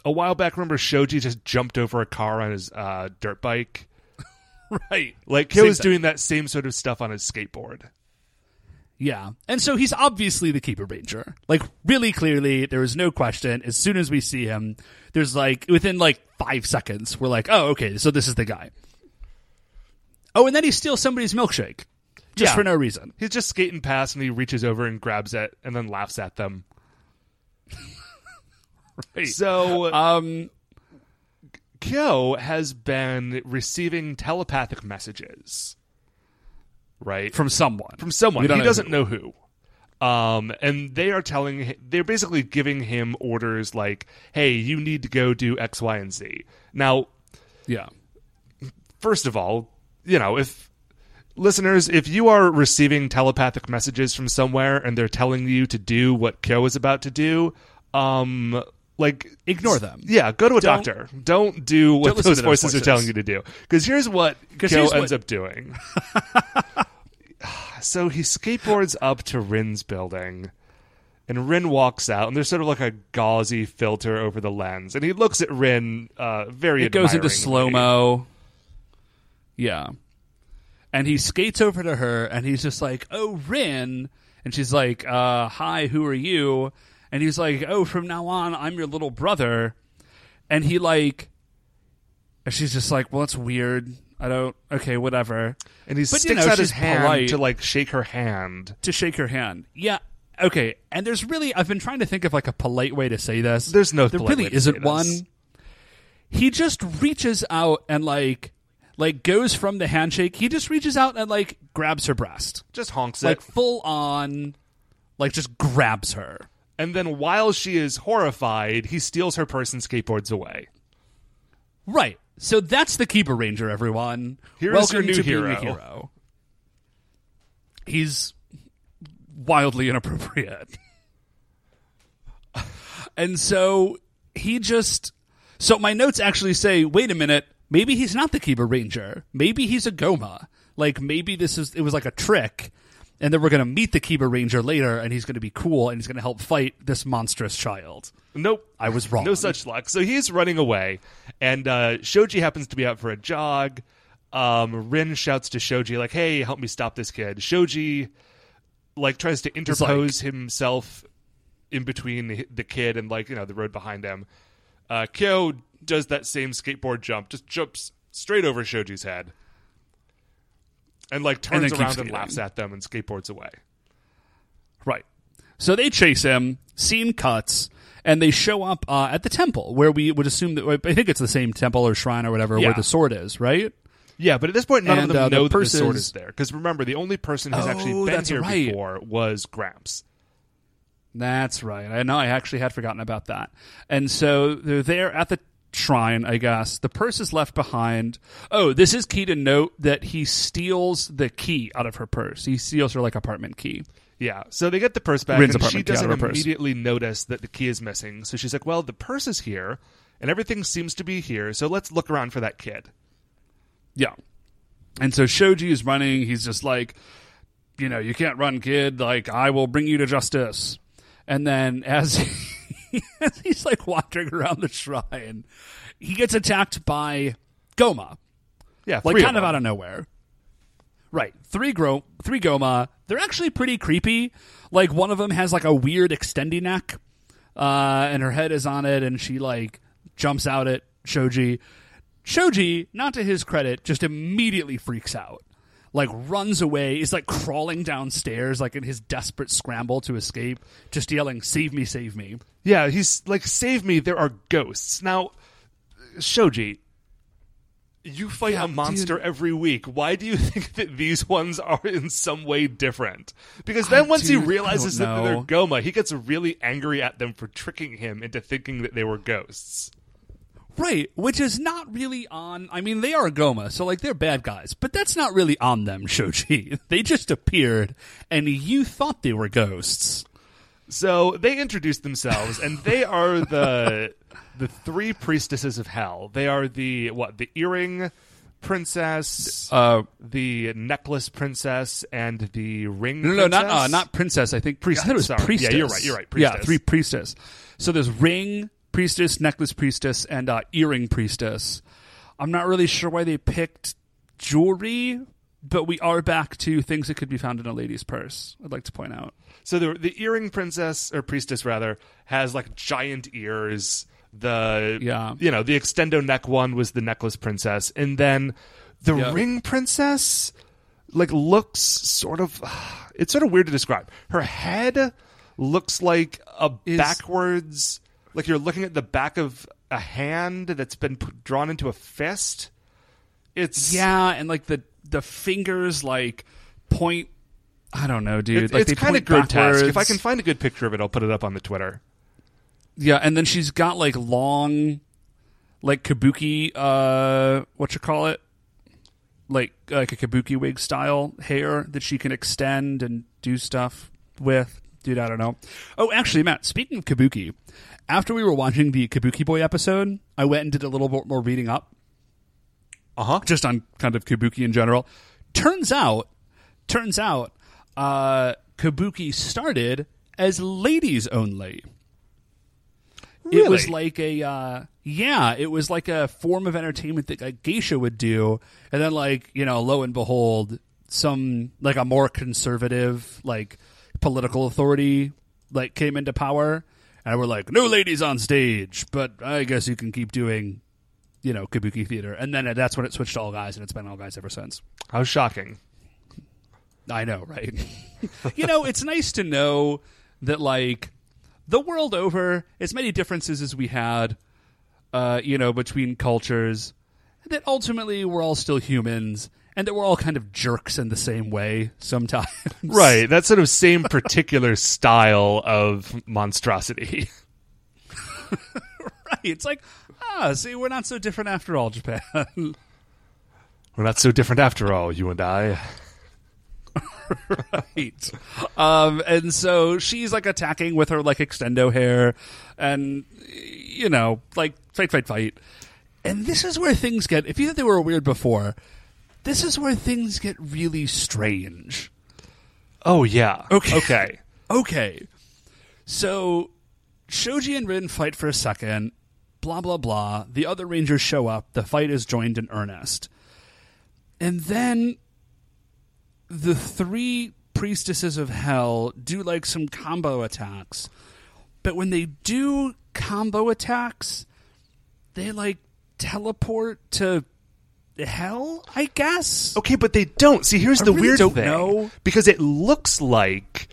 a while back, remember Shoji just jumped over a car on his uh, dirt bike. [laughs] Right. Like Kyo Same is doing that same sort of stuff on his skateboard. Yeah. And so he's obviously the Kiba Ranger. Like, really clearly, there is no question. As soon as we see him, there's like, within like five seconds, we're like, oh, okay, so this is the guy. Oh, and then he steals somebody's milkshake. Just Yeah. for no reason. He's just skating past and he reaches over and grabs it and then laughs at them. [laughs] So Um, Kyo has been receiving telepathic messages, right? from someone. from someone. He know doesn't who. know who. Um, and they are telling, they're basically giving him orders like, "Hey, you need to go do X, Y, and Z." Now, Yeah. first of all, you know, if listeners, if you are receiving telepathic messages from somewhere and they're telling you to do what Kyo is about to do, um, like Ignore them. Yeah, go to a Don't- doctor. Don't do what Don't those to those voices, are telling you to do. Because here's what Kyo here's ends what- up doing. [sighs] so he skateboards up to Rin's building. And Rin walks out, and there's sort of like a gauzy filter over the lens. And he looks at Rin uh, very It goes into slow mo. Yeah. And he skates over to her and he's just like, Oh, Rin. And she's like, uh, Hi, who are you? And he's like, Oh, from now on, I'm your little brother. And he like, and she's just like, Well, that's weird. I don't, okay, whatever. And he But, you sticks know, out his hand polite. to like shake her hand. To shake her hand. Yeah. Okay. And there's really, I've been trying to think of like a polite way to say this. There's no there polite really way to isn't say this. one. He just reaches out and like like goes from the handshake. He just reaches out and like grabs her breast, Just honks it. like full on, like just grabs her. And then while she is horrified, he steals her purse and skateboards away. Right. So that's the Kiba Ranger, everyone. Here is Welcome your new to being hero. hero. He's wildly inappropriate. [laughs] and so he just so my notes actually say, wait a minute, maybe he's not the Kiba Ranger. Maybe he's a Goma. Like maybe this is it was like a trick. And then we're gonna meet the Kiba Ranger later and he's gonna be cool and he's gonna help fight this monstrous child. Nope. I was wrong. No such luck. So he's running away, and uh, Shoji happens to be out for a jog. Um, Rin shouts to Shoji, like, hey, help me stop this kid. Shoji, like, tries to interpose himself in between the- the kid and, like, you know, the road behind them. Uh, Kyo does that same skateboard jump, just jumps straight over Shoji's head. And, like, turns keeps around and laughs at them and skateboards away. Right. So they chase him. Scene cuts, and they show up uh, at the temple where we would assume that I think it's the same temple or shrine or whatever Yeah. where the sword is. Right. Yeah, but at this point, none And, of them uh, the know that the sword is- is there. Because remember, the only person who's Oh, actually been here right. before was Gramps. That's right. I know. I actually had forgotten about that. And so they're there at the shrine, I guess. The purse is left behind. Oh, this is key to note that he steals the key out of her purse. He steals her like apartment key. Yeah. So they get the purse back, Rin's and she doesn't immediately notice that the key is missing. So she's like, "Well, the purse is here, and everything seems to be here. So let's look around for that kid." Yeah. And so Shoji is running. He's just like, you know, you can't run, kid. Like, I will bring you to justice. And then as [laughs] [laughs] he's like wandering around the shrine, he gets attacked by Goma, Yeah, like kind of them. out of nowhere. Right. Three gro three Goma. They're actually pretty creepy. Like one of them has like a weird extendy neck, uh, and her head is on it, and she like jumps out at Shoji. Shoji, not to his credit, just immediately freaks out. Like runs away, is like crawling downstairs, like in his desperate scramble to escape, just yelling, Save me, save me. Yeah, he's like, "Save me! There are ghosts." Now, Shoji, you fight Yeah, a monster dude. every week. Why do you [laughs] think that these ones are in some way different? Because then I- once he dude, realizes that they're. Goma, he gets really angry at them for tricking him into thinking that they were ghosts. Right, which is not really on. I mean, they are Goma, so like they're bad guys, but that's not really on them, [laughs] Shoji. They just appeared, and you thought they were ghosts. So they introduce themselves, and they are the [laughs] the three priestesses of hell. They are the what? The earring princess, Uh, the necklace princess, and the ring. no, no, not uh, princess? not princess. I think Priestess, I thought it was sorry. Yeah, priestess. you're right, you're right, Priestess. Yeah, three priestess. So there's ring priestess, necklace priestess, and uh, earring priestess. I'm not really sure why they picked jewelry, but we are back to things that could be found in a lady's purse. I'd like to point out. So the the earring princess or priestess rather has like giant ears. The Yeah. you know the extendo neck one was the necklace princess, and then the Yeah. ring princess like looks sort of. It's sort of weird to describe. Her head looks like a Is- backwards, like you're looking at the back of a hand that's been p- drawn into a fist. It's Yeah, and like the the fingers like point. I don't know, dude. It- like it's kind of grotesque. If I can find a good picture of it, I'll put it up on the Twitter. Yeah, and then she's got like long, like kabuki. Uh, what you call it? Like like a kabuki wig style hair that she can extend and do stuff with. Dude, I don't know. Oh, actually, Matt. Speaking of kabuki, after we were watching the Kabuki Boy episode, I went and did a little bit more reading up Uh huh. just on kind of kabuki in general. Turns out, turns out, uh, kabuki started as ladies only. Really? It was like a uh, yeah, it was like a form of entertainment that like geisha would do, and then like you know, lo and behold, some like a more conservative like political authority like came into power, and we're like, no ladies on stage, but I guess you can keep doing you know kabuki theater, and then that's when it switched to all guys, and it's been all guys ever since. How shocking. I know, right? [laughs] you know, it's nice to know that like the world over, as many differences as we had, uh, you know, between cultures, that ultimately we're all still humans, and that we're all kind of jerks in the same way sometimes. [laughs] Right, that sort of same particular [laughs] style of monstrosity. [laughs] right. It's like, ah, see, we're not so different after all, Japan. We're not so different after all, you and I. right. Um, and so she's like attacking with her like extendo hair, and you know, like fight, fight, fight. And this is where things get. If you thought they were weird before, this is where things get really strange. Oh yeah. Okay. Okay. [laughs] Okay. So Shoji and Rin fight for a second. Blah blah blah. The other Rangers show up. The fight is joined in earnest. And then the three priestesses of hell do like some combo attacks. But when they do combo attacks, they like teleport to hell, I guess. Okay, but they don't. See, here's I the really weird don't thing. know. Because it looks like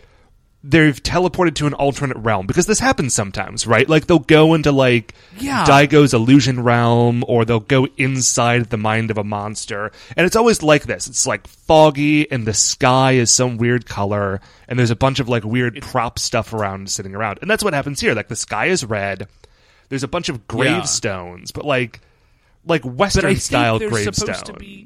they've teleported to an alternate realm. Because this happens sometimes, right? Like they'll go into like Yeah. Daigo's illusion realm, or they'll go inside the mind of a monster. And it's always like this. It's like foggy, and the sky is some weird color, and there's a bunch of like weird prop stuff around sitting around. And that's what happens here. Like the sky is red. there's a bunch of gravestones, but like like Western style gravestones. to be-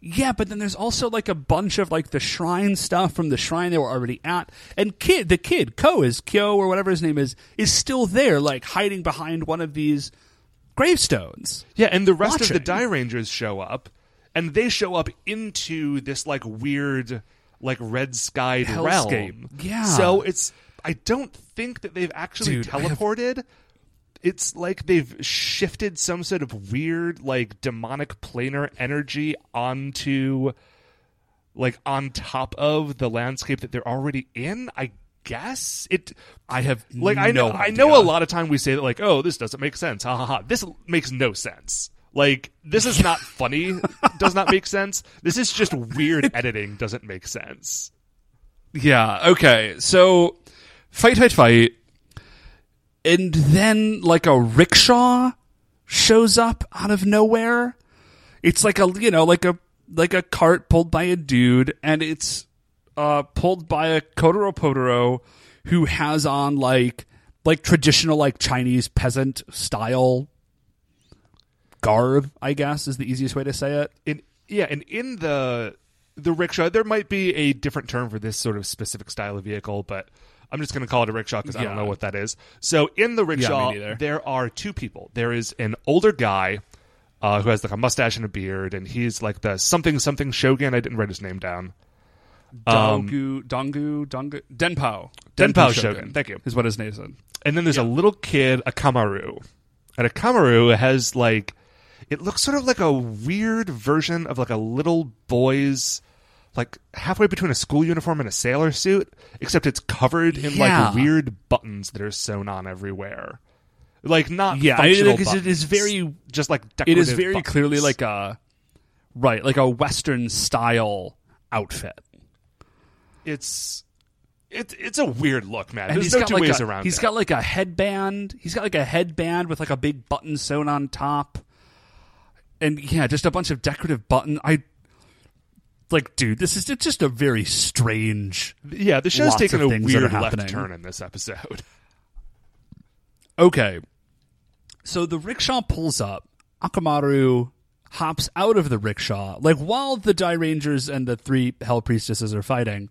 Yeah, but then there's also like a bunch of like the shrine stuff from the shrine they were already at, and kid, the kid Ko is Kyo or whatever his name is, is still there, like hiding behind one of these gravestones. Yeah, and the rest of the watching. Die Rangers show up, and they show up into this like weird, like red skied realm. Yeah. So it's I don't think that they've actually Dude, I have- teleported. It's like they've shifted some sort of weird, like demonic planar energy onto, like on top of the landscape that they're already in. I guess it. I have Like I know, no I know. A lot of time we say that, like, oh, this doesn't make sense. Ha ha ha. This makes no sense. Like this is not [laughs] funny. does not make sense. This is just weird [laughs] editing. Doesn't make sense. Yeah. Okay. So fight, fight, fight, and then like a rickshaw shows up out of nowhere. It's like a you know like a like a cart pulled by a dude, and it's uh pulled by a Kotaro Potaro who has on like like traditional like Chinese peasant style garb. I guess is the easiest way to say it. in yeah, and in the the rickshaw, there might be a different term for this sort of specific style of vehicle, but I'm just going to call it a rickshaw because I don't Yeah. know what that is. So in the rickshaw, neither. there are two people. There is an older guy uh, who has like a mustache and a beard, and he's like the something something shogun. I didn't write his name down. Um, Dongu, Dongu, Dongu, Denpao. Denpao Shogun, thank you. Is what his name is. And then there's a little kid, Akamaru. And Akamaru has like it looks sort of like a weird version of like a little boy's like halfway between a school uniform and a sailor suit, except it's covered in Yeah. like weird buttons that are sewn on everywhere. Like not Yeah, functional because it is very- just like It is very buttons. clearly like a right, like a Western style outfit. it's it's it's a weird look, man. And There's he's no got two like ways a, around He's it. got like a headband. He's got like a headband with like a big button sewn on top, and yeah, just a bunch of decorative button. I like, dude, this is it's just a very strange. yeah, the show's taken a weird left turn in this episode. [laughs] Okay. So the rickshaw pulls up. Akamaru hops out of the rickshaw. Like while the Dairangers and the three Hell Priestesses are fighting,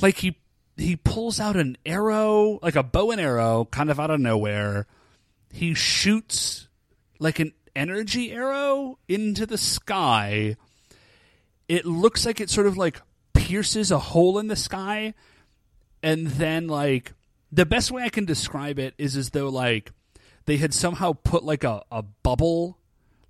like he he pulls out an arrow, like a bow and arrow, kind of out of nowhere. He shoots like an energy arrow into the sky. It looks like it sort of like pierces a hole in the sky and then like the best way I can describe it is as though like they had somehow put like a, a bubble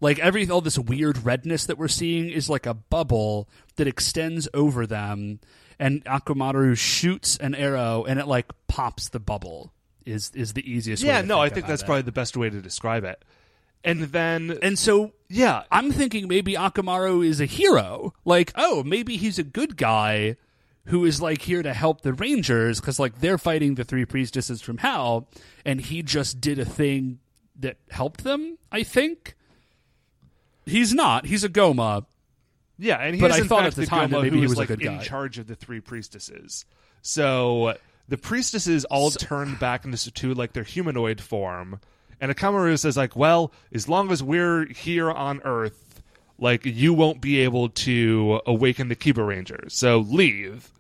like every all this weird redness that we're seeing is like a bubble that extends over them and Akamaru shoots an arrow and it like pops the bubble is is the easiest way Yeah, no, I think think that's it. probably the best way to describe it. And then and so yeah, I'm thinking maybe Akamaru is a hero. Like, oh, maybe he's a good guy who is like here to help the Rangers because like they're fighting the three priestesses from hell, and he just did a thing that helped them. I think he's not. He's a Goma. Yeah, and he But I thought at the the time that maybe he was a like good in guy. charge of the three priestesses. So the priestesses all turned back into to like their humanoid form, and Akamaru says like, "Well, as long as we're here on Earth, like you won't be able to awaken the Kiba Rangers, so leave."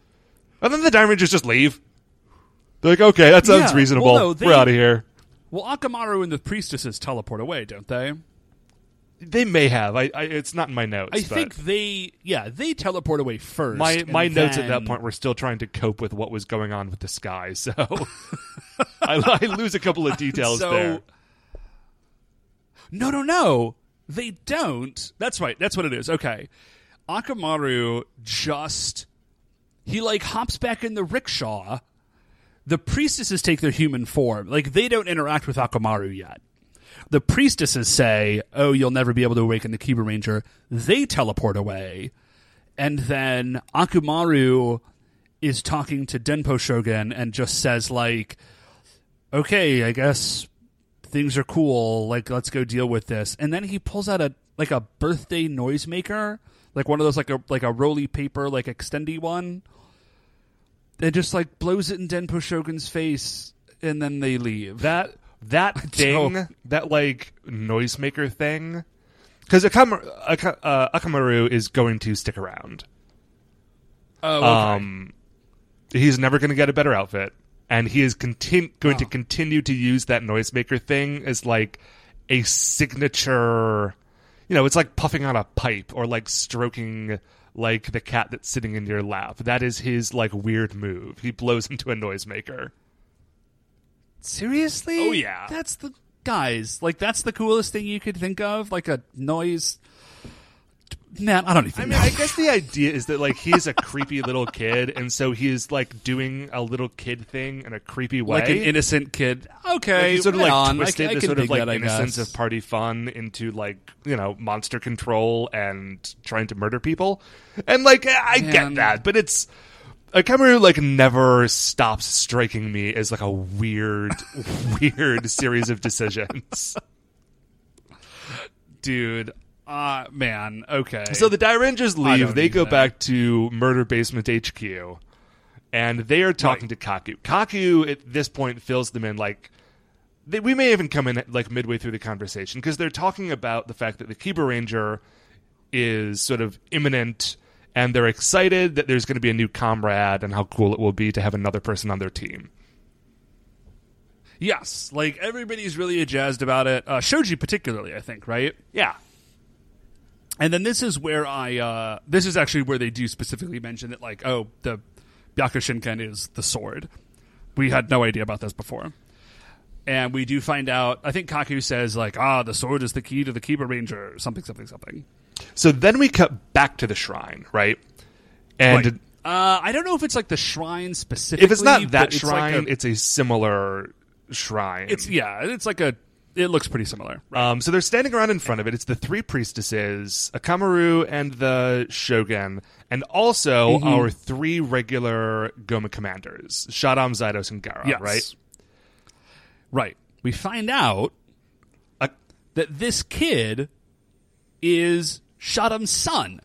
And then the Diamond Rangers just leave. They're like, "Okay, that sounds Yeah, reasonable. well, no, they- we're out of here." Well, Akamaru and the priestesses teleport away, don't they? They may have. I, I it's not in my notes. I think they, yeah, they teleport away first. my my notes at that point were still trying to cope with what was going on with the sky, so [laughs] [laughs] I, I lose a couple of details So- there. No, no, no. They don't. That's right. That's what it is. Okay. Akamaru just he like hops back in the rickshaw. The priestesses take their human form. Like they don't interact with Akamaru yet. The priestesses say, "Oh, you'll never be able to awaken the Kiba Ranger." They teleport away, and then Akamaru is talking to Denpo Shogun and just says like, "Okay, I guess things are cool. Like, let's go deal with this." And then he pulls out a like a birthday noisemaker, like one of those like a like a roly paper like extendy one. And just like blows it in Denpo Shogun's face, and then they leave. That that [laughs] thing, that like noisemaker thing, because Akamaru, Aka, uh, Akamaru is going to stick around. Oh, okay. Um, he's never going to get a better outfit, and he is going to Oh. continue to use that noisemaker thing as like a signature. You know, it's like puffing on a pipe or like stroking like the cat that's sitting in your lap. That is his like weird move. He blows into a noisemaker. Seriously? Oh, yeah. That's the guys. Like that's the coolest thing you could think of, like a noise. Man, I don't even I mean, know. I guess the idea is that like he's a creepy little kid, and so he's like doing a little kid thing in a creepy way. like an innocent kid. Like, Okay, he sort of like on. I twisted ca- I the sort of like that, I innocence of party fun into like you know monster control and trying to murder people, and like I Man. get that, but it's. A Akamaru like never stops striking me as like a weird, [laughs] weird series of decisions. dude. Uh man. Okay. So the Dairangers leave. They go that. back to Murder Basement HQ, and they are talking to Kaku. Kaku at this point fills them in like. They, we may even come in like midway through the conversation because they're talking about the fact that the Kiba Ranger is sort of imminent, and they're excited that there's going to be a new comrade and how cool it will be to have another person on their team. yes, like everybody's really jazzed about it. Uh, Shoji particularly, I think, right? Yeah, And then this is where I uh this is actually where they do specifically mention that like oh the Byakushinken is the sword. We had no idea about this before. And we do find out I think Kaku says like ah the sword is the key to the Kiba Ranger something something something. So then we cut back to the shrine, right? And Right. Uh, I don't know if it's like the shrine specifically. if it's not that it's like shrine, a- it's a similar shrine. it's yeah, it's like a it looks pretty similar. Um, so they're standing around in front of it. It's the three priestesses, Akamaru and the Shogun, and also Mm-hmm. our three regular Goma commanders, Shadam, Zydos, and Gara, Yes. right? Right. We find out Uh, that this kid is Shadam's son.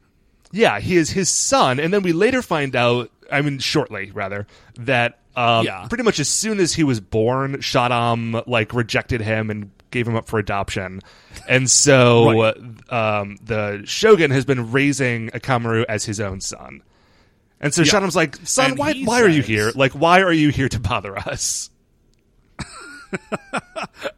yeah, he is his son, and then we later find out, I mean, shortly, rather, that um, Yeah. pretty much as soon as he was born, Shadam, like, rejected him and gave him up for adoption. And so Right. um, the Shogun has been raising Akamaru as his own son. And so Yeah. Shadam's like, son, And why, why are you here? Like, why are you here to bother us? [laughs]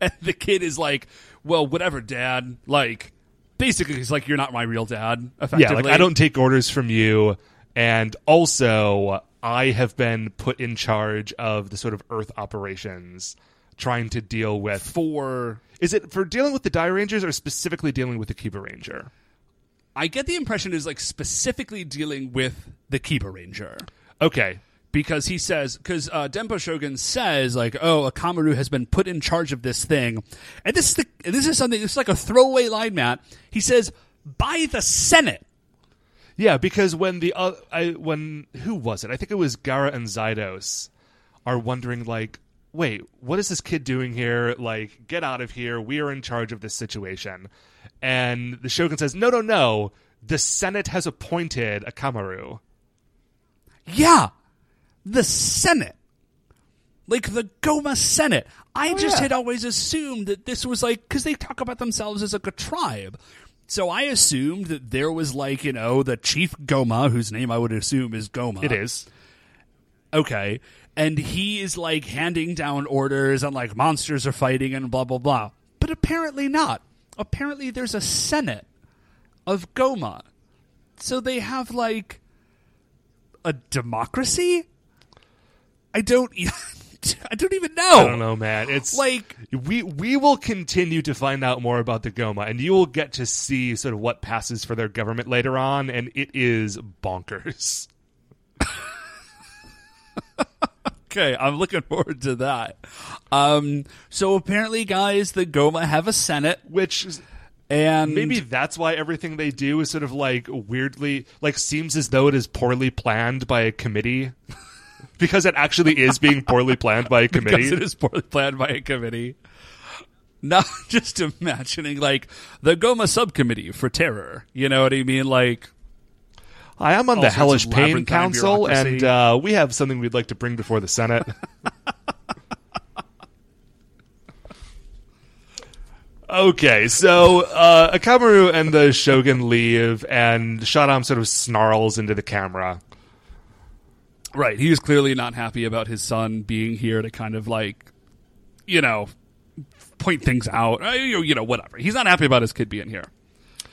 And the kid is like, well, whatever, dad. Like, basically, he's like, you're not my real dad, Yeah, like, I don't take orders from you. And also, I have been put in charge of the sort of Earth operations, trying to deal with. For. Is it for dealing with the Dairangers or specifically dealing with the Kiba Ranger? I get the impression is like specifically dealing with the Kiba Ranger. Okay. because he says because uh, Dempo Shogun says like, "Oh, Akamaru has been put in charge of this thing," and this is the this is something. It's like a throwaway line, Matt. He says, "By the Senate." Yeah, because when the uh, I when who was it? I think it was Gara and Zydos are wondering like, wait, what is this kid doing here? Like, get out of here. We are in charge of this situation. And the Shogun says, no, no, no. The Senate has appointed Akamaru. Yeah, the Senate, like the Goma Senate. I just yeah. had always assumed that this was like because they talk about themselves as like a tribe. So I assumed that there was like you know the chief Goma, whose name I would assume is Goma. It is. Okay. And he is like handing down orders and like monsters are fighting and blah, blah, blah. But apparently not. Apparently there's a Senate of Goma. So they have like a democracy? I don't e- [laughs] I don't even know. I don't know, man. It's Like we we will continue to find out more about the Goma, and you will get to see sort of what passes for their government later on, and it is bonkers. [laughs] Okay, I'm looking forward to that. Um so apparently guys, the Goma have a Senate Which is- and maybe that's why everything they do is sort of like weirdly like seems as though it is poorly planned by a committee [laughs] because it actually is being poorly planned by a [laughs] committee. because it is poorly planned by a committee. Not [laughs] just imagining like the Goma subcommittee for terror. You know what I mean? Like i am on the hellish pain council and uh, we have something we'd like to bring before the senate [laughs] Okay, so uh, Akamaru and the Shogun leave, and Shadam sort of snarls into the camera. Right. He was clearly not happy about his son being here to kind of like, you know, point things out. Uh, You you know, whatever. He's not happy about his kid being here.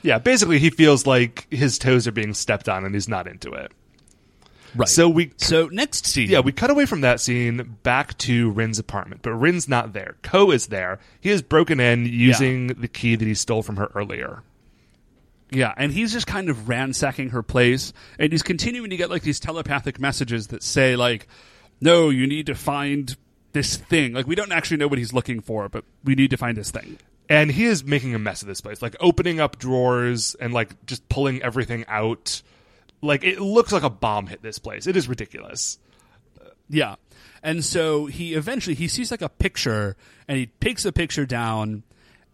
Yeah, basically, he feels like his toes are being stepped on, and he's not into it. Right. So we so next scene. Yeah, we cut away from that scene back to Rin's apartment, but Rin's not there. Ko is there. He has broken in using the key that he stole from her earlier. Yeah, and he's just kind of ransacking her place, and he's continuing to get like these telepathic messages that say like, "No, you need to find this thing." Like we don't actually know what he's looking for, but we need to find this thing. And he is making a mess of this place, like opening up drawers and like just pulling everything out. Like it looks like a bomb hit this place. It is ridiculous. Yeah. And so he eventually he sees like a picture and he takes the picture down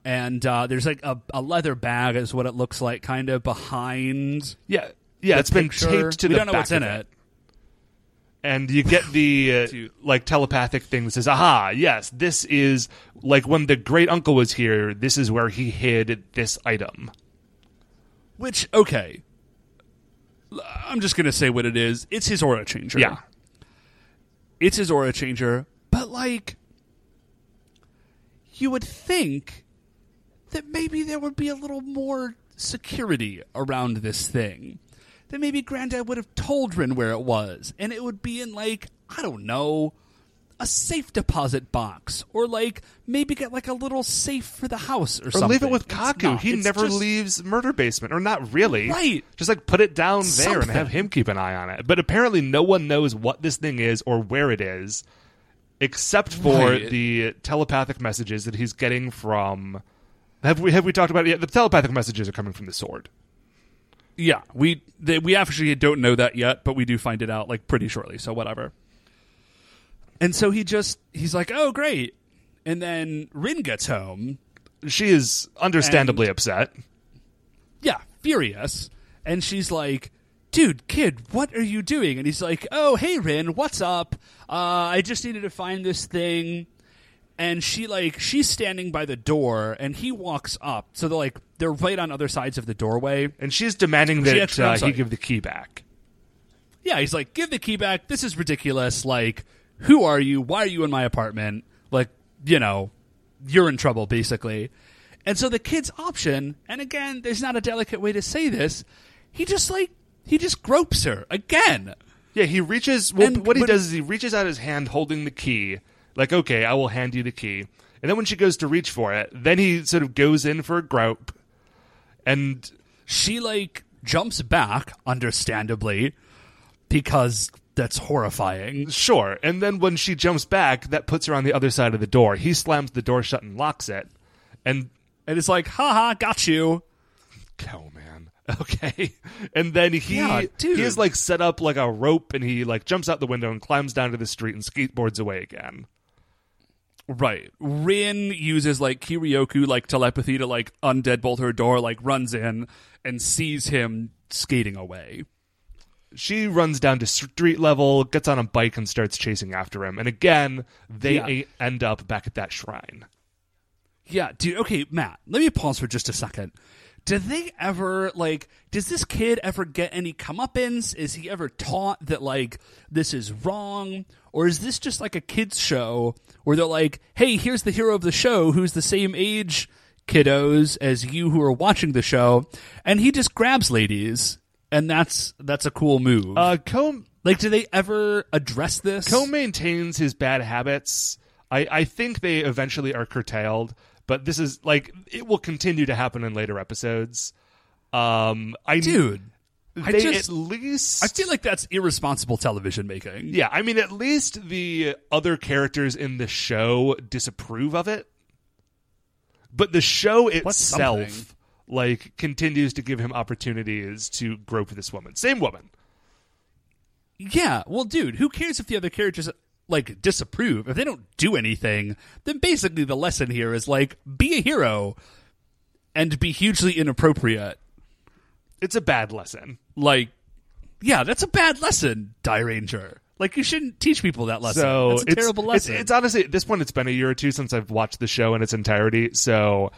and uh, there's like a, a leather bag is what it looks like kind of behind Yeah, yeah. It's been taped to we the don't know back what's in of it. and you get the [laughs] uh, like telepathic thing that says, "Aha, yes, this is like when the great uncle was here. This is where he hid this item." Which okay. I'm just going to say what it is. It's his aura changer. Yeah, It's his aura changer, but like you would think that maybe there would be a little more security around this thing. That maybe Granddad would have told Rin where it was, and it would be in like, I don't know, a safe deposit box. Or like maybe get like a little safe for the house or, or something. leave it with Kaku. He It's never just- leaves murder basement, or not really. Right. Just like put it down there and have him keep an eye on it. But apparently, no one knows what this thing is or where it is, except for Right. the telepathic messages that he's getting from. Have we have we talked about it yet? The telepathic messages are coming from the sword. Yeah, we they, we actually don't know that yet, but we do find it out like pretty shortly. So whatever. And so he just he's like, "Oh, great!" And then Rin gets home, She is understandably And- upset. yeah, furious, and she's like, "Dude, kid, what are you doing?" And he's like, "Oh, hey, Rin, what's up? Uh, I just needed to find this thing." And she like she's standing by the door, and he walks up. So they're like they're right on other sides of the doorway. And she's demanding She that actually- uh, he give the key back. Yeah, he's like, give the key back. This is ridiculous. Like, who are you? Why are you in my apartment? Like, you know, you're in trouble, basically. And so the kid's option, and again, there's not a delicate way to say this, he just like, he just gropes her again. Yeah, he reaches. Well, And what he does is he reaches out his hand holding the key, like, okay, I will hand you the key. And then when she goes to reach for it, then he sort of goes in for a grope. And She like jumps back, understandably, because that's horrifying. sure. And then when she jumps back, that puts her on the other side of the door. He slams the door shut and locks it. And And it's like, haha, got you. oh man, [laughs] okay. And then he Yeah, he is like set up like a rope, and he like jumps out the window and climbs down to the street and skateboards away again. Right. Rin uses like Kiryoku like telepathy to like undeadbolt her door, like runs in and sees him skating away. She runs down to street level, gets on a bike, and starts chasing after him. And again, they Yeah. a- end up back at that shrine. Yeah, dude. Okay, Matt. Let me pause for just a second. Do they ever like? Does this kid ever get any comeuppance? Is he ever taught that like this is wrong, or is this just like a kids show where they're like, "Hey, here's the hero of the show who's the same age, kiddos, as you who are watching the show," and he just grabs ladies, and that's that's a cool move. Uh, Co, like, do they ever address this? Co maintains his bad habits. I, I think they eventually are curtailed, but this is like it will continue to happen in later episodes. Um, I dude. I just at least I feel like that's irresponsible television making. Yeah, I mean, at least the other characters in the show disapprove of it, but the show itself, like, continues to give him opportunities to grope this woman. Same woman. Yeah, well, dude, who cares if the other characters like disapprove? If they don't do anything, then basically the lesson here is like be a hero and be hugely inappropriate. It's a bad lesson. Like, yeah, that's a bad lesson, Dairanger. Like, you shouldn't teach people that lesson. So that's a it's, terrible lesson. It's, honestly at this point, it's been a year or two since I've watched the show in its entirety. So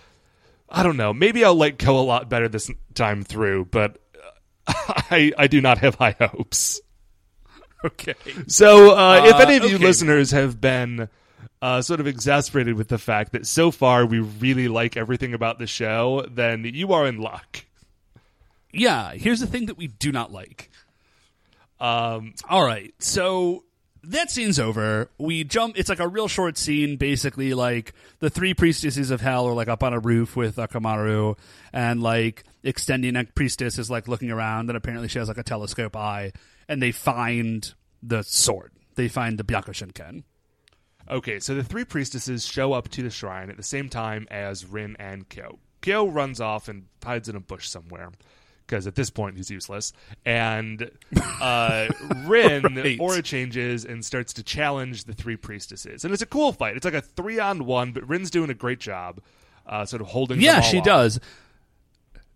I don't know. Maybe I'll like go a lot better this time through, but [laughs] I I do not have high hopes. Okay. So, uh, if Uh, any of you okay. listeners have been uh, sort of exasperated with the fact that so far we really like everything about the show, then you are in luck. Yeah, here's the thing that we do not like. Um, All right, so that scene's over. We jump. It's like a real short scene, basically. Like the three priestesses of hell are like up on a roof with Akamaru, and like extending a priestess is like looking around, and apparently she has like a telescope eye, and they find the sword. They find the Byakushinken. okay, so the three priestesses show up to the shrine at the same time as Rin and Kyo. Kyo runs off and hides in a bush somewhere because at this point he's useless. And uh, [laughs] Rin Right. aura changes and starts to challenge the three priestesses, and it's a cool fight. It's like a three on one, but Rin's doing a great job, uh, sort of holding. them Yeah, she does.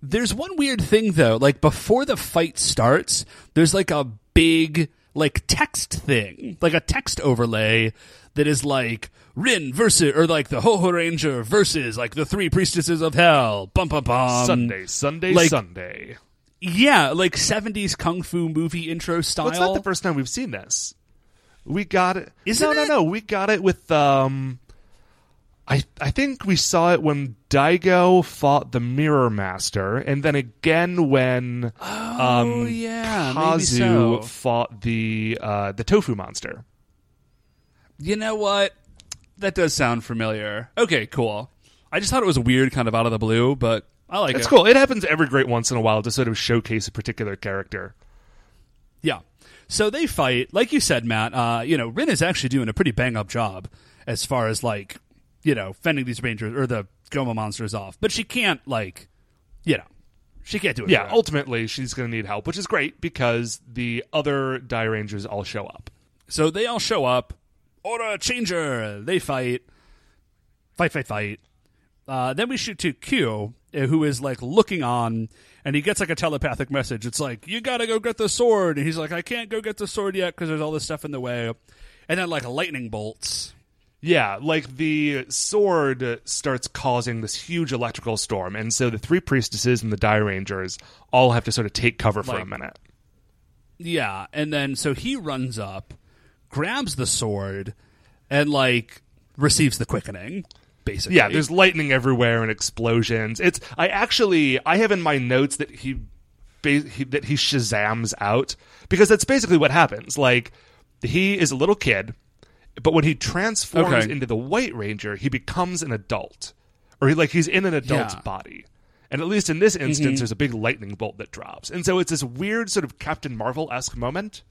There's one weird thing though. Like before the fight starts, there's like a big like text thing, like a text overlay that is like Rin versus or like the Ho Ho Ranger versus like the three priestesses of hell. Bum bum bum. Sunday, Sunday, like- Sunday. Yeah, like 70s kung fu movie intro style. Well, it's not the first time we've seen this. We got it. Isn't no, no, no. We got it with um. I I think we saw it when Daigo fought the Mirror Master, and then again when oh um, yeah, Kazu so. fought the uh, the Tofu Monster. You know what? That does sound familiar. Okay, cool. I just thought it was weird, kind of out of the blue, but I like It's it. It's cool. It happens every great once in a while to sort of showcase a particular character. Yeah. So they fight, like you said, Matt. Uh, you know, Rin is actually doing a pretty bang up job as far as like, you know, fending these rangers or the Goma monsters off. But she can't like, you know, she can't do it. Yeah, ultimately she's going to need help, which is great because the other Dairangers all show up. So they all show up. Aura changer. They fight. Fight, fight, fight. Uh, then we shoot to Q, uh, who is like looking on, and he gets like a telepathic message. It's like, you gotta go get the sword. And he's like, I can't go get the sword yet because there's all this stuff in the way. And then like lightning bolts. Yeah, like the sword starts causing this huge electrical storm, and so the three priestesses and the Dairangers all have to sort of take cover for a minute. Yeah, and then so he runs up, grabs the sword, and like receives the quickening. Basically, Yeah, there's lightning everywhere and explosions. It's I actually I have in my notes that he, ba- he that he shazams out because that's basically what happens. Like he is a little kid, but when he transforms Okay. into the White Ranger, he becomes an adult, or he, like he's in an adult's Yeah. Mm-hmm. body. And at least in this instance, there's a big lightning bolt that drops, and so it's this weird sort of Captain Marvel esque moment.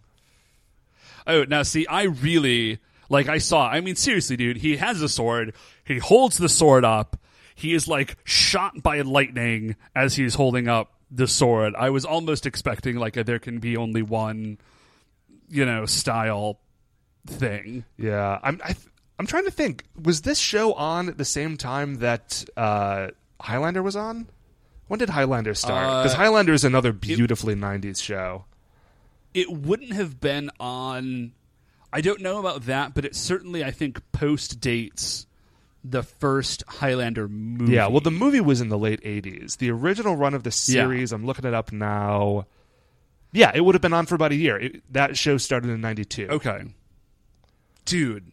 Oh, now see, I really like. I saw. I mean, seriously, dude. He has a sword. He holds the sword up. He is like shot by lightning as he's holding up the sword. I was almost expecting like a there can be only one, you know, style thing. Yeah, I'm I, th- I'm trying to think. Was this show on at the same time that uh, Highlander was on? When did Highlander start? Because Uh, Highlander is another beautifully '90s show. It wouldn't have been on. I don't know about that, but it certainly I think post dates the first Highlander movie. Yeah, well, the movie was in the late '80s. The original run of the series, I'm looking it up now. Yeah, it would have been on for about a year. It, that show started in '92. Okay. Dude.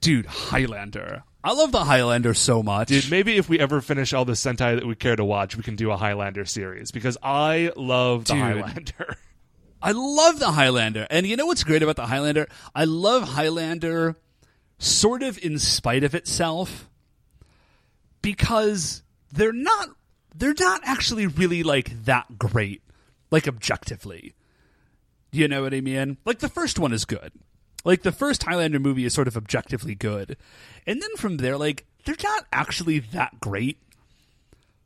Dude, Highlander. I love the Highlander so much. Dude, maybe if we ever finish all the Sentai that we care to watch, we can do a Highlander series because I love the Dude. Highlander. [laughs] I love the Highlander. And you know what's great about the Highlander? I love Highlander sort of in spite of itself because they're not they're not actually really like that great like objectively. You know what I mean? Like the first one is good. Like the first Highlander movie is sort of objectively good. And then from there like they're not actually that great.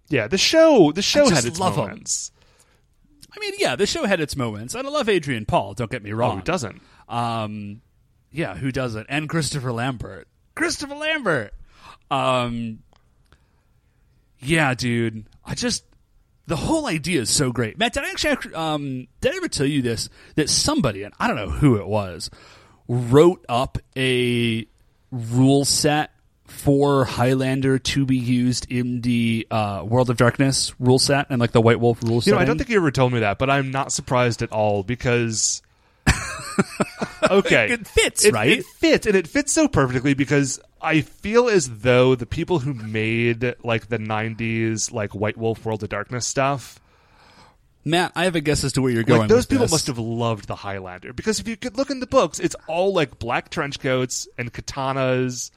yeah, the show the show had its moments. I mean, yeah, the show had its moments. And I love Adrian Paul, don't get me Oh, wrong. who doesn't? Um, yeah, who doesn't? And Christopher Lambert. Christopher Lambert. Um, yeah, dude. I just the whole idea is so great. Matt, did I actually um did I ever tell you this that somebody and I don't know who it was wrote up a rule set for Highlander to be used in the uh, World of Darkness rule set and like the White Wolf rule set. You know, I don't think you ever told me that, but I'm not surprised at all because. [laughs] okay, It fits, It- right? It fits, and it fits so perfectly because I feel as though the people who made like the '90s like White Wolf World of Darkness stuff, Matt, I have a guess as to where you're going. like those people this. must have loved the Highlander because if you could look in the books, it's all like black trench coats and katanas,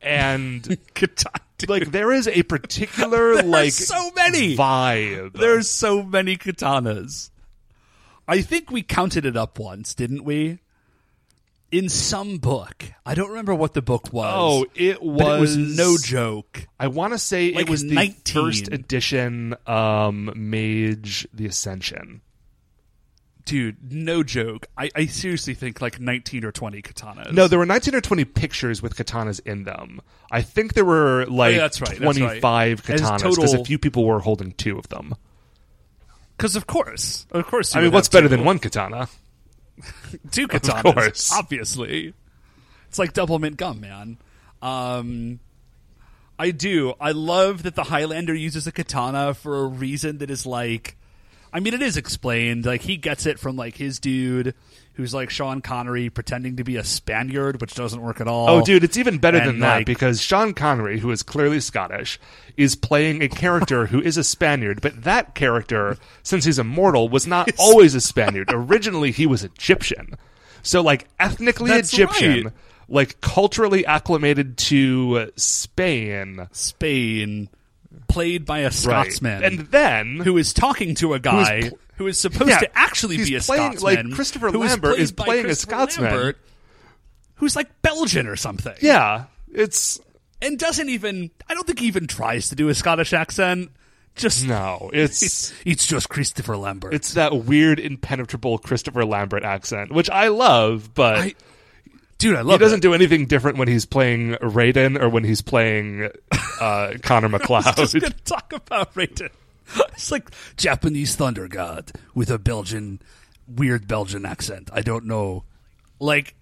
and [laughs] like there is a particular [laughs] like so many. vibe. There's so many katanas. I think we counted it up once, didn't we? In some book. I don't remember what the book was. Oh, it was, it was no joke. I want to say Like it was the first edition um, Mage the Ascension. Dude, no joke. I, I seriously think like 19 or 20 katanas. No, there were 19 or 20 pictures with katanas in them. I think there were like Oh, that's right, that's right. 25 katanas because total- a few people were holding two of them. Because of course. Of course. you I mean, what's better two. than one katana? [laughs] Two katanas. course. Obviously. It's like double mint gum, man. Um, I do. I love that the Highlander uses a katana for a reason that is like. I mean, it is explained. Like, he gets it from, like, his dude who's like Sean Connery pretending to be a Spaniard, which doesn't work at all. Oh, dude, it's even better And, than that like- because Sean Connery, who is clearly Scottish, is playing a character who is a Spaniard, but that character, since he's immortal, was not always a Spaniard. Originally, he was Egyptian. So, like, ethnically That's Egyptian, right. like, culturally acclimated to Spain. Spain, played by a Right. Scotsman. And then. who is talking to a guy who is supposed Yeah, to actually be a playing- like, Christopher Lambert played is playing a Scotsman. Lambert, who's like Belgian or something. yeah, it's. and doesn't even. I don't think he even tries to do a Scottish accent. Just No, it's. [laughs] It's, it's just Christopher Lambert. It's that weird, impenetrable Christopher Lambert accent, which I love, but. I, dude, I love. he doesn't it. do anything different when he's playing Raiden or when he's playing uh, Connor [laughs] I was just MacLeod. gonna talk about Raiden. [laughs] It's like Japanese thunder god with a Belgian, weird Belgian accent. I don't know. Like,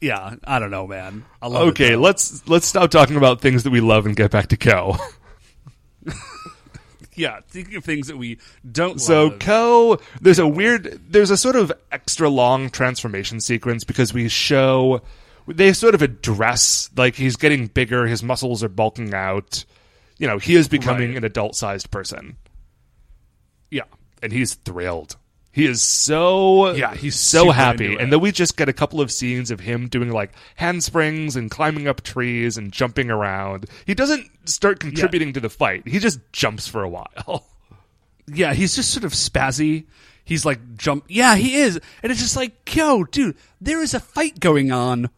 yeah, I don't know, man. I love okay, let's let's stop talking about things that we love and get back to Ko. [laughs] yeah, thinking of things that we don't. So love. Ko, there's a weird, there's a sort of extra long transformation sequence because we show they sort of address like he's getting bigger, his muscles are bulking out. You know, he is becoming Right. an adult-sized person. Yeah, and he's thrilled. He is so Yeah, he's so happy. And then we just get a couple of scenes of him doing like handsprings and climbing up trees and jumping around. He doesn't start contributing to the fight. He just jumps for a while. [laughs] yeah, he's just sort of spazzy. He's like jump. Yeah, he is, and it's just like, yo, dude, there is a fight going on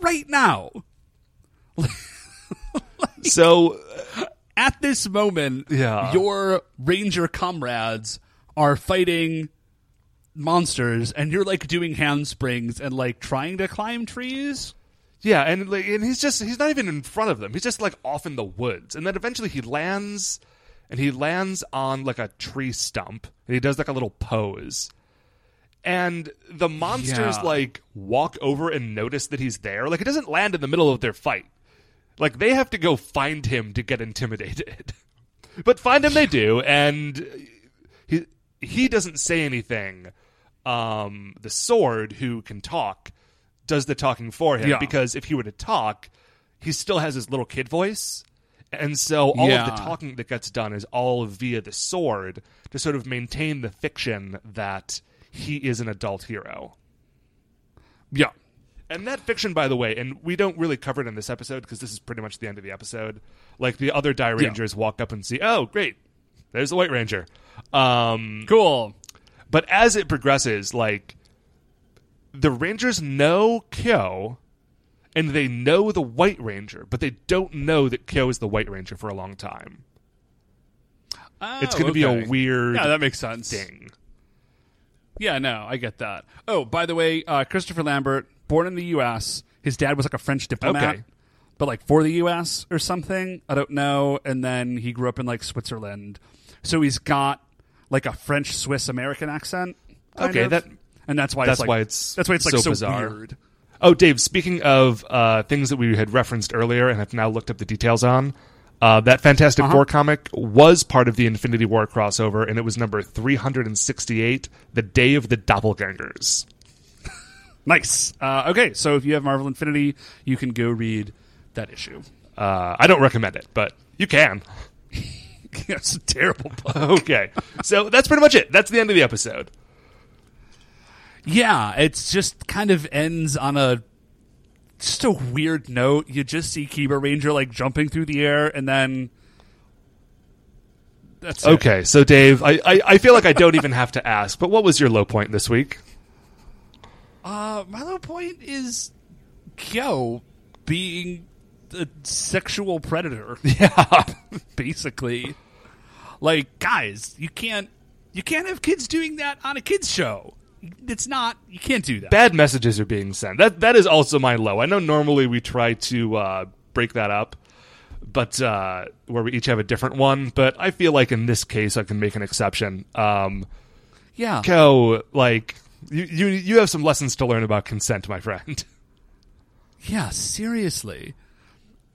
right now. [laughs] so At this moment, Yeah. your ranger comrades are fighting monsters, and you're like doing handsprings and like trying to climb trees. yeah, and like and he's just he's not even in front of them. He's just like off in the woods. And then eventually he lands and he lands on like a tree stump and he does like a little pose. and the monsters Yeah. like walk over and notice that he's there. Like it doesn't land in the middle of their fight. Like they have to go find him to get intimidated. [laughs] but find him they do, and he he doesn't say anything. Um, the sword, who can talk, does the talking for him Yeah. because if he were to talk, he still has his little kid voice. And so all of the talking that gets done is all via the sword to sort of maintain the fiction that he is an adult hero. Yeah, And that fiction, by the way, and we don't really cover it in this episode because this is pretty much the end of the episode. Like the other Dairangers walk up and see, oh, great, there's the White Ranger. Um, cool. but as it progresses, like the Rangers know Kyo, and they know the White Ranger, but they don't know that Kyo is the White Ranger for a long time. it's going to be a weird Yeah, that makes sense. thing. Yeah, no, I get that. Oh, by the way, uh, Christopher Lambert, born in the U.S., his dad was like a French diplomat, Okay. but like for the U.S. or something. I don't know. And then he grew up in like Switzerland, so he's got like a French Swiss American accent. Okay, of. that- and that's why that's it's like, why it's that's why it's like so so, bizarre. weird. Oh, Dave, speaking of uh, things that we had referenced earlier and have now looked up the details on, uh, that Fantastic Uh-huh. Four comic was part of the Infinity War crossover, and it was number 368, The Day of the Doppelgangers. Nice. Uh, okay, so if you have Marvel Infinity, you can go read that issue. Uh, I don't recommend it, but you can. [laughs] It's a terrible book. Okay. so that's pretty much it. That's the end of the episode. Yeah, it's just kind of ends on a just a weird note. You just see Kiba Ranger like jumping through the air, and then that's it. Okay, so Dave, I, I, I feel like I don't even have to ask, but what was your low point this week? Uh, my low point is Kyo being a sexual predator. [laughs] Yeah. [laughs] basically. Like, guys, you can't you can't have kids doing that on a kids show. It's not you can't do that. Bad messages are being sent. That that is also my low. I know normally we try to uh, break that up, but uh, where we each have a different one. But I feel like in this case I can make an exception. Um, yeah. Ko, like you, you you have some lessons to learn about consent, my friend. [laughs] Yeah, seriously.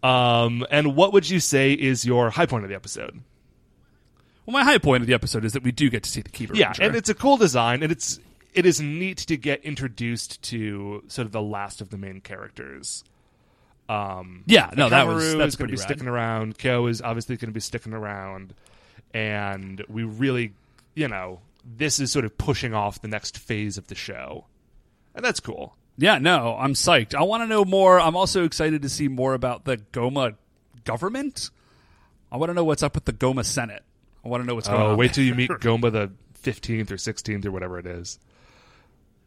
Um, and what would you say is your high point of the episode? Well, my high point of the episode is that we do get to see the Kiba Yeah, Ranger. and it's a cool design, and it's it is neat to get introduced to sort of the last of the main characters. Um, Yeah, no, that was- that's is going to be rad. sticking around. Kyo is obviously going to be sticking around, and we really, you know, this is sort of pushing off the next phase of the show, and that's cool. Yeah, no, I'm psyched. I want to know more. I'm also excited to see more about the Goma government. I want to know what's up with the Goma Senate. I want to know what's going on. Oh, on. wait till you meet Goma the fifteenth or sixteenth or whatever it is.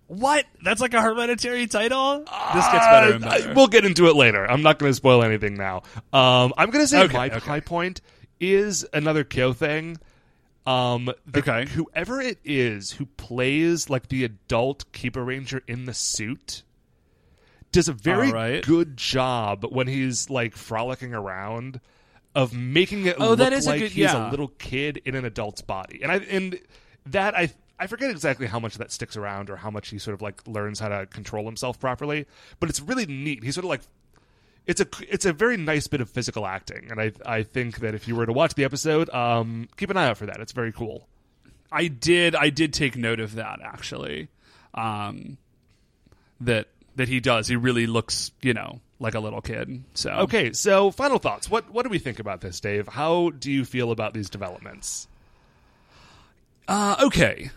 What? That's like a hereditary title? this gets better and Uh, better. we'll get into it later. I'm not going to spoil anything now. Um, I'm going to say Okay, my okay. high point is another Kyo thing. Um, the- Okay. Whoever it is who plays like the adult Kiba Ranger in the suit does a very right. good job when he's like frolicking around of making it Oh, look that is a like good- he's yeah. a little kid in an adult's body. And I and that I I forget exactly how much that sticks around or how much he sort of like learns how to control himself properly, but it's really neat. He's sort of like it's a it's a very nice bit of physical acting, and I I think that if you were to watch the episode, um, keep an eye out for that. It's very cool. I did. I did take note of that actually. Um, that that he does. He really looks, you know, like a little kid. So Okay, so final thoughts. What what do we think about this, Dave? How do you feel about these developments? Uh, okay.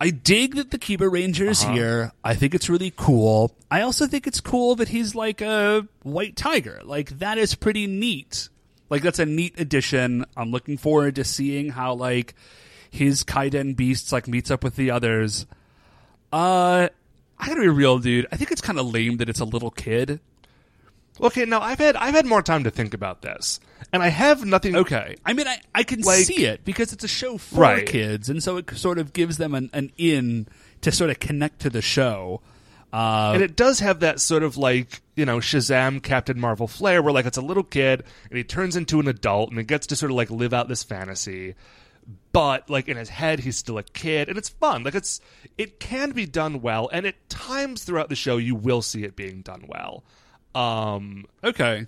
I dig that the Kiba Ranger's Uh-huh. here. I think it's really cool. I also think it's cool that he's like a white tiger. Like that is pretty neat. Like that's a neat addition. I'm looking forward to seeing how like his Kiden beasts like meets up with the others. Uh I gotta be real, dude. I think it's kind of lame that it's a little kid. Okay, now I've had I've had more time to think about this, and I have nothing. Okay. I mean, I, I can Like- see it because it's a show for Right. kids, and so it sort of gives them an, an in to sort of connect to the show. Uh, and it does have that sort of like you know Shazam Captain Marvel flair, where like it's a little kid and he turns into an adult and he gets to sort of like live out this fantasy, but like in his head he's still a kid and it's fun. Like it's it can be done well, and at times throughout the show you will see it being done well. Um, okay.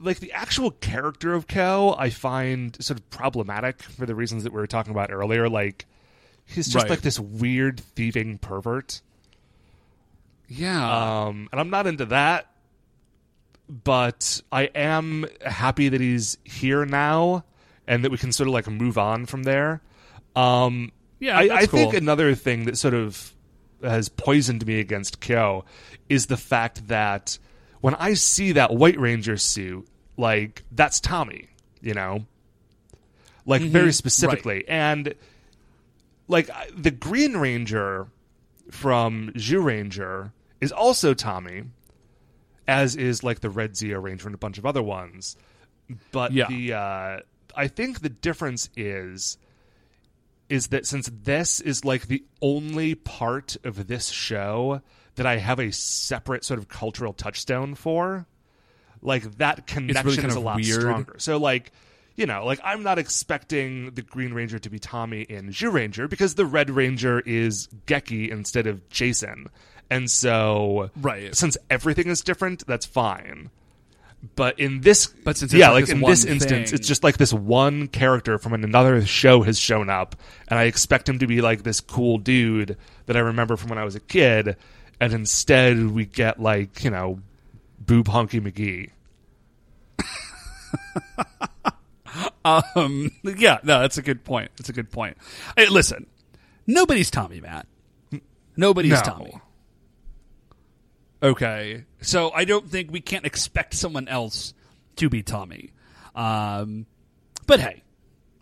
like the actual character of Kel, I find sort of problematic for the reasons that we were talking about earlier. Like he's just Right. like this weird thieving pervert. Yeah. Um, and I'm not into that, but I am happy that he's here now and that we can sort of like move on from there. Um, Yeah, I, I think another thing that sort of has poisoned me against Kyo is the fact that when I see that White Ranger suit, like that's Tommy, you know, like very specifically, and like the Green Ranger from Zyuranger is also Tommy, as is like the Red Zeo Ranger and a bunch of other ones. But Yeah. the uh, I think the difference is is that since this is like the only part of this show that I have a separate sort of cultural touchstone for, like that connection kind is a lot weird. stronger. So like you know, like I'm not expecting the Green Ranger to be Tommy in Ranger because the Red Ranger is Geki instead of Jason. And so, Right. since everything is different, that's fine. But in this, But since it's yeah, like like this in this instance, it's just like this one character from another show has shown up, and I expect him to be like this cool dude that I remember from when I was a kid, and instead we get like you know, Boob Honky McGee. [laughs] Um, yeah, no, that's a good point. That's a good point. Hey, listen, nobody's Tommy, Matt. Nobody's No. Tommy. Okay, so I don't think we can't expect someone else to be Tommy. Um, but hey,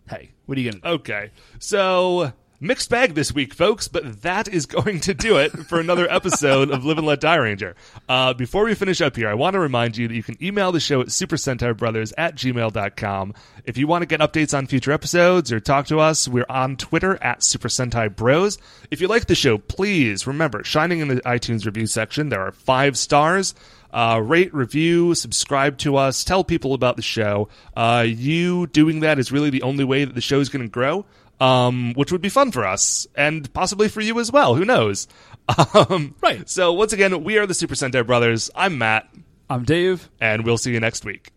hey, what are you gonna? Okay, so mixed bag this week, folks, but that is going to do it for another episode of Live and Let Dairanger. Uh, before we finish up here, I want to remind you that you can email the show at supersentaibrothers at gmail.com. If you want to get updates on future episodes or talk to us, we're on Twitter at Super Bros. If you like the show, please remember, shining in the iTunes review section, there are five stars. Uh, rate, review, subscribe to us, tell people about the show. Uh, you doing that is really the only way that the show is going to grow, um, which would be fun for us and possibly for you as well. Who knows? Um, Right. So once again, we are the Super Sentai Brothers. I'm Matt, I'm Dave. and we'll see you next week.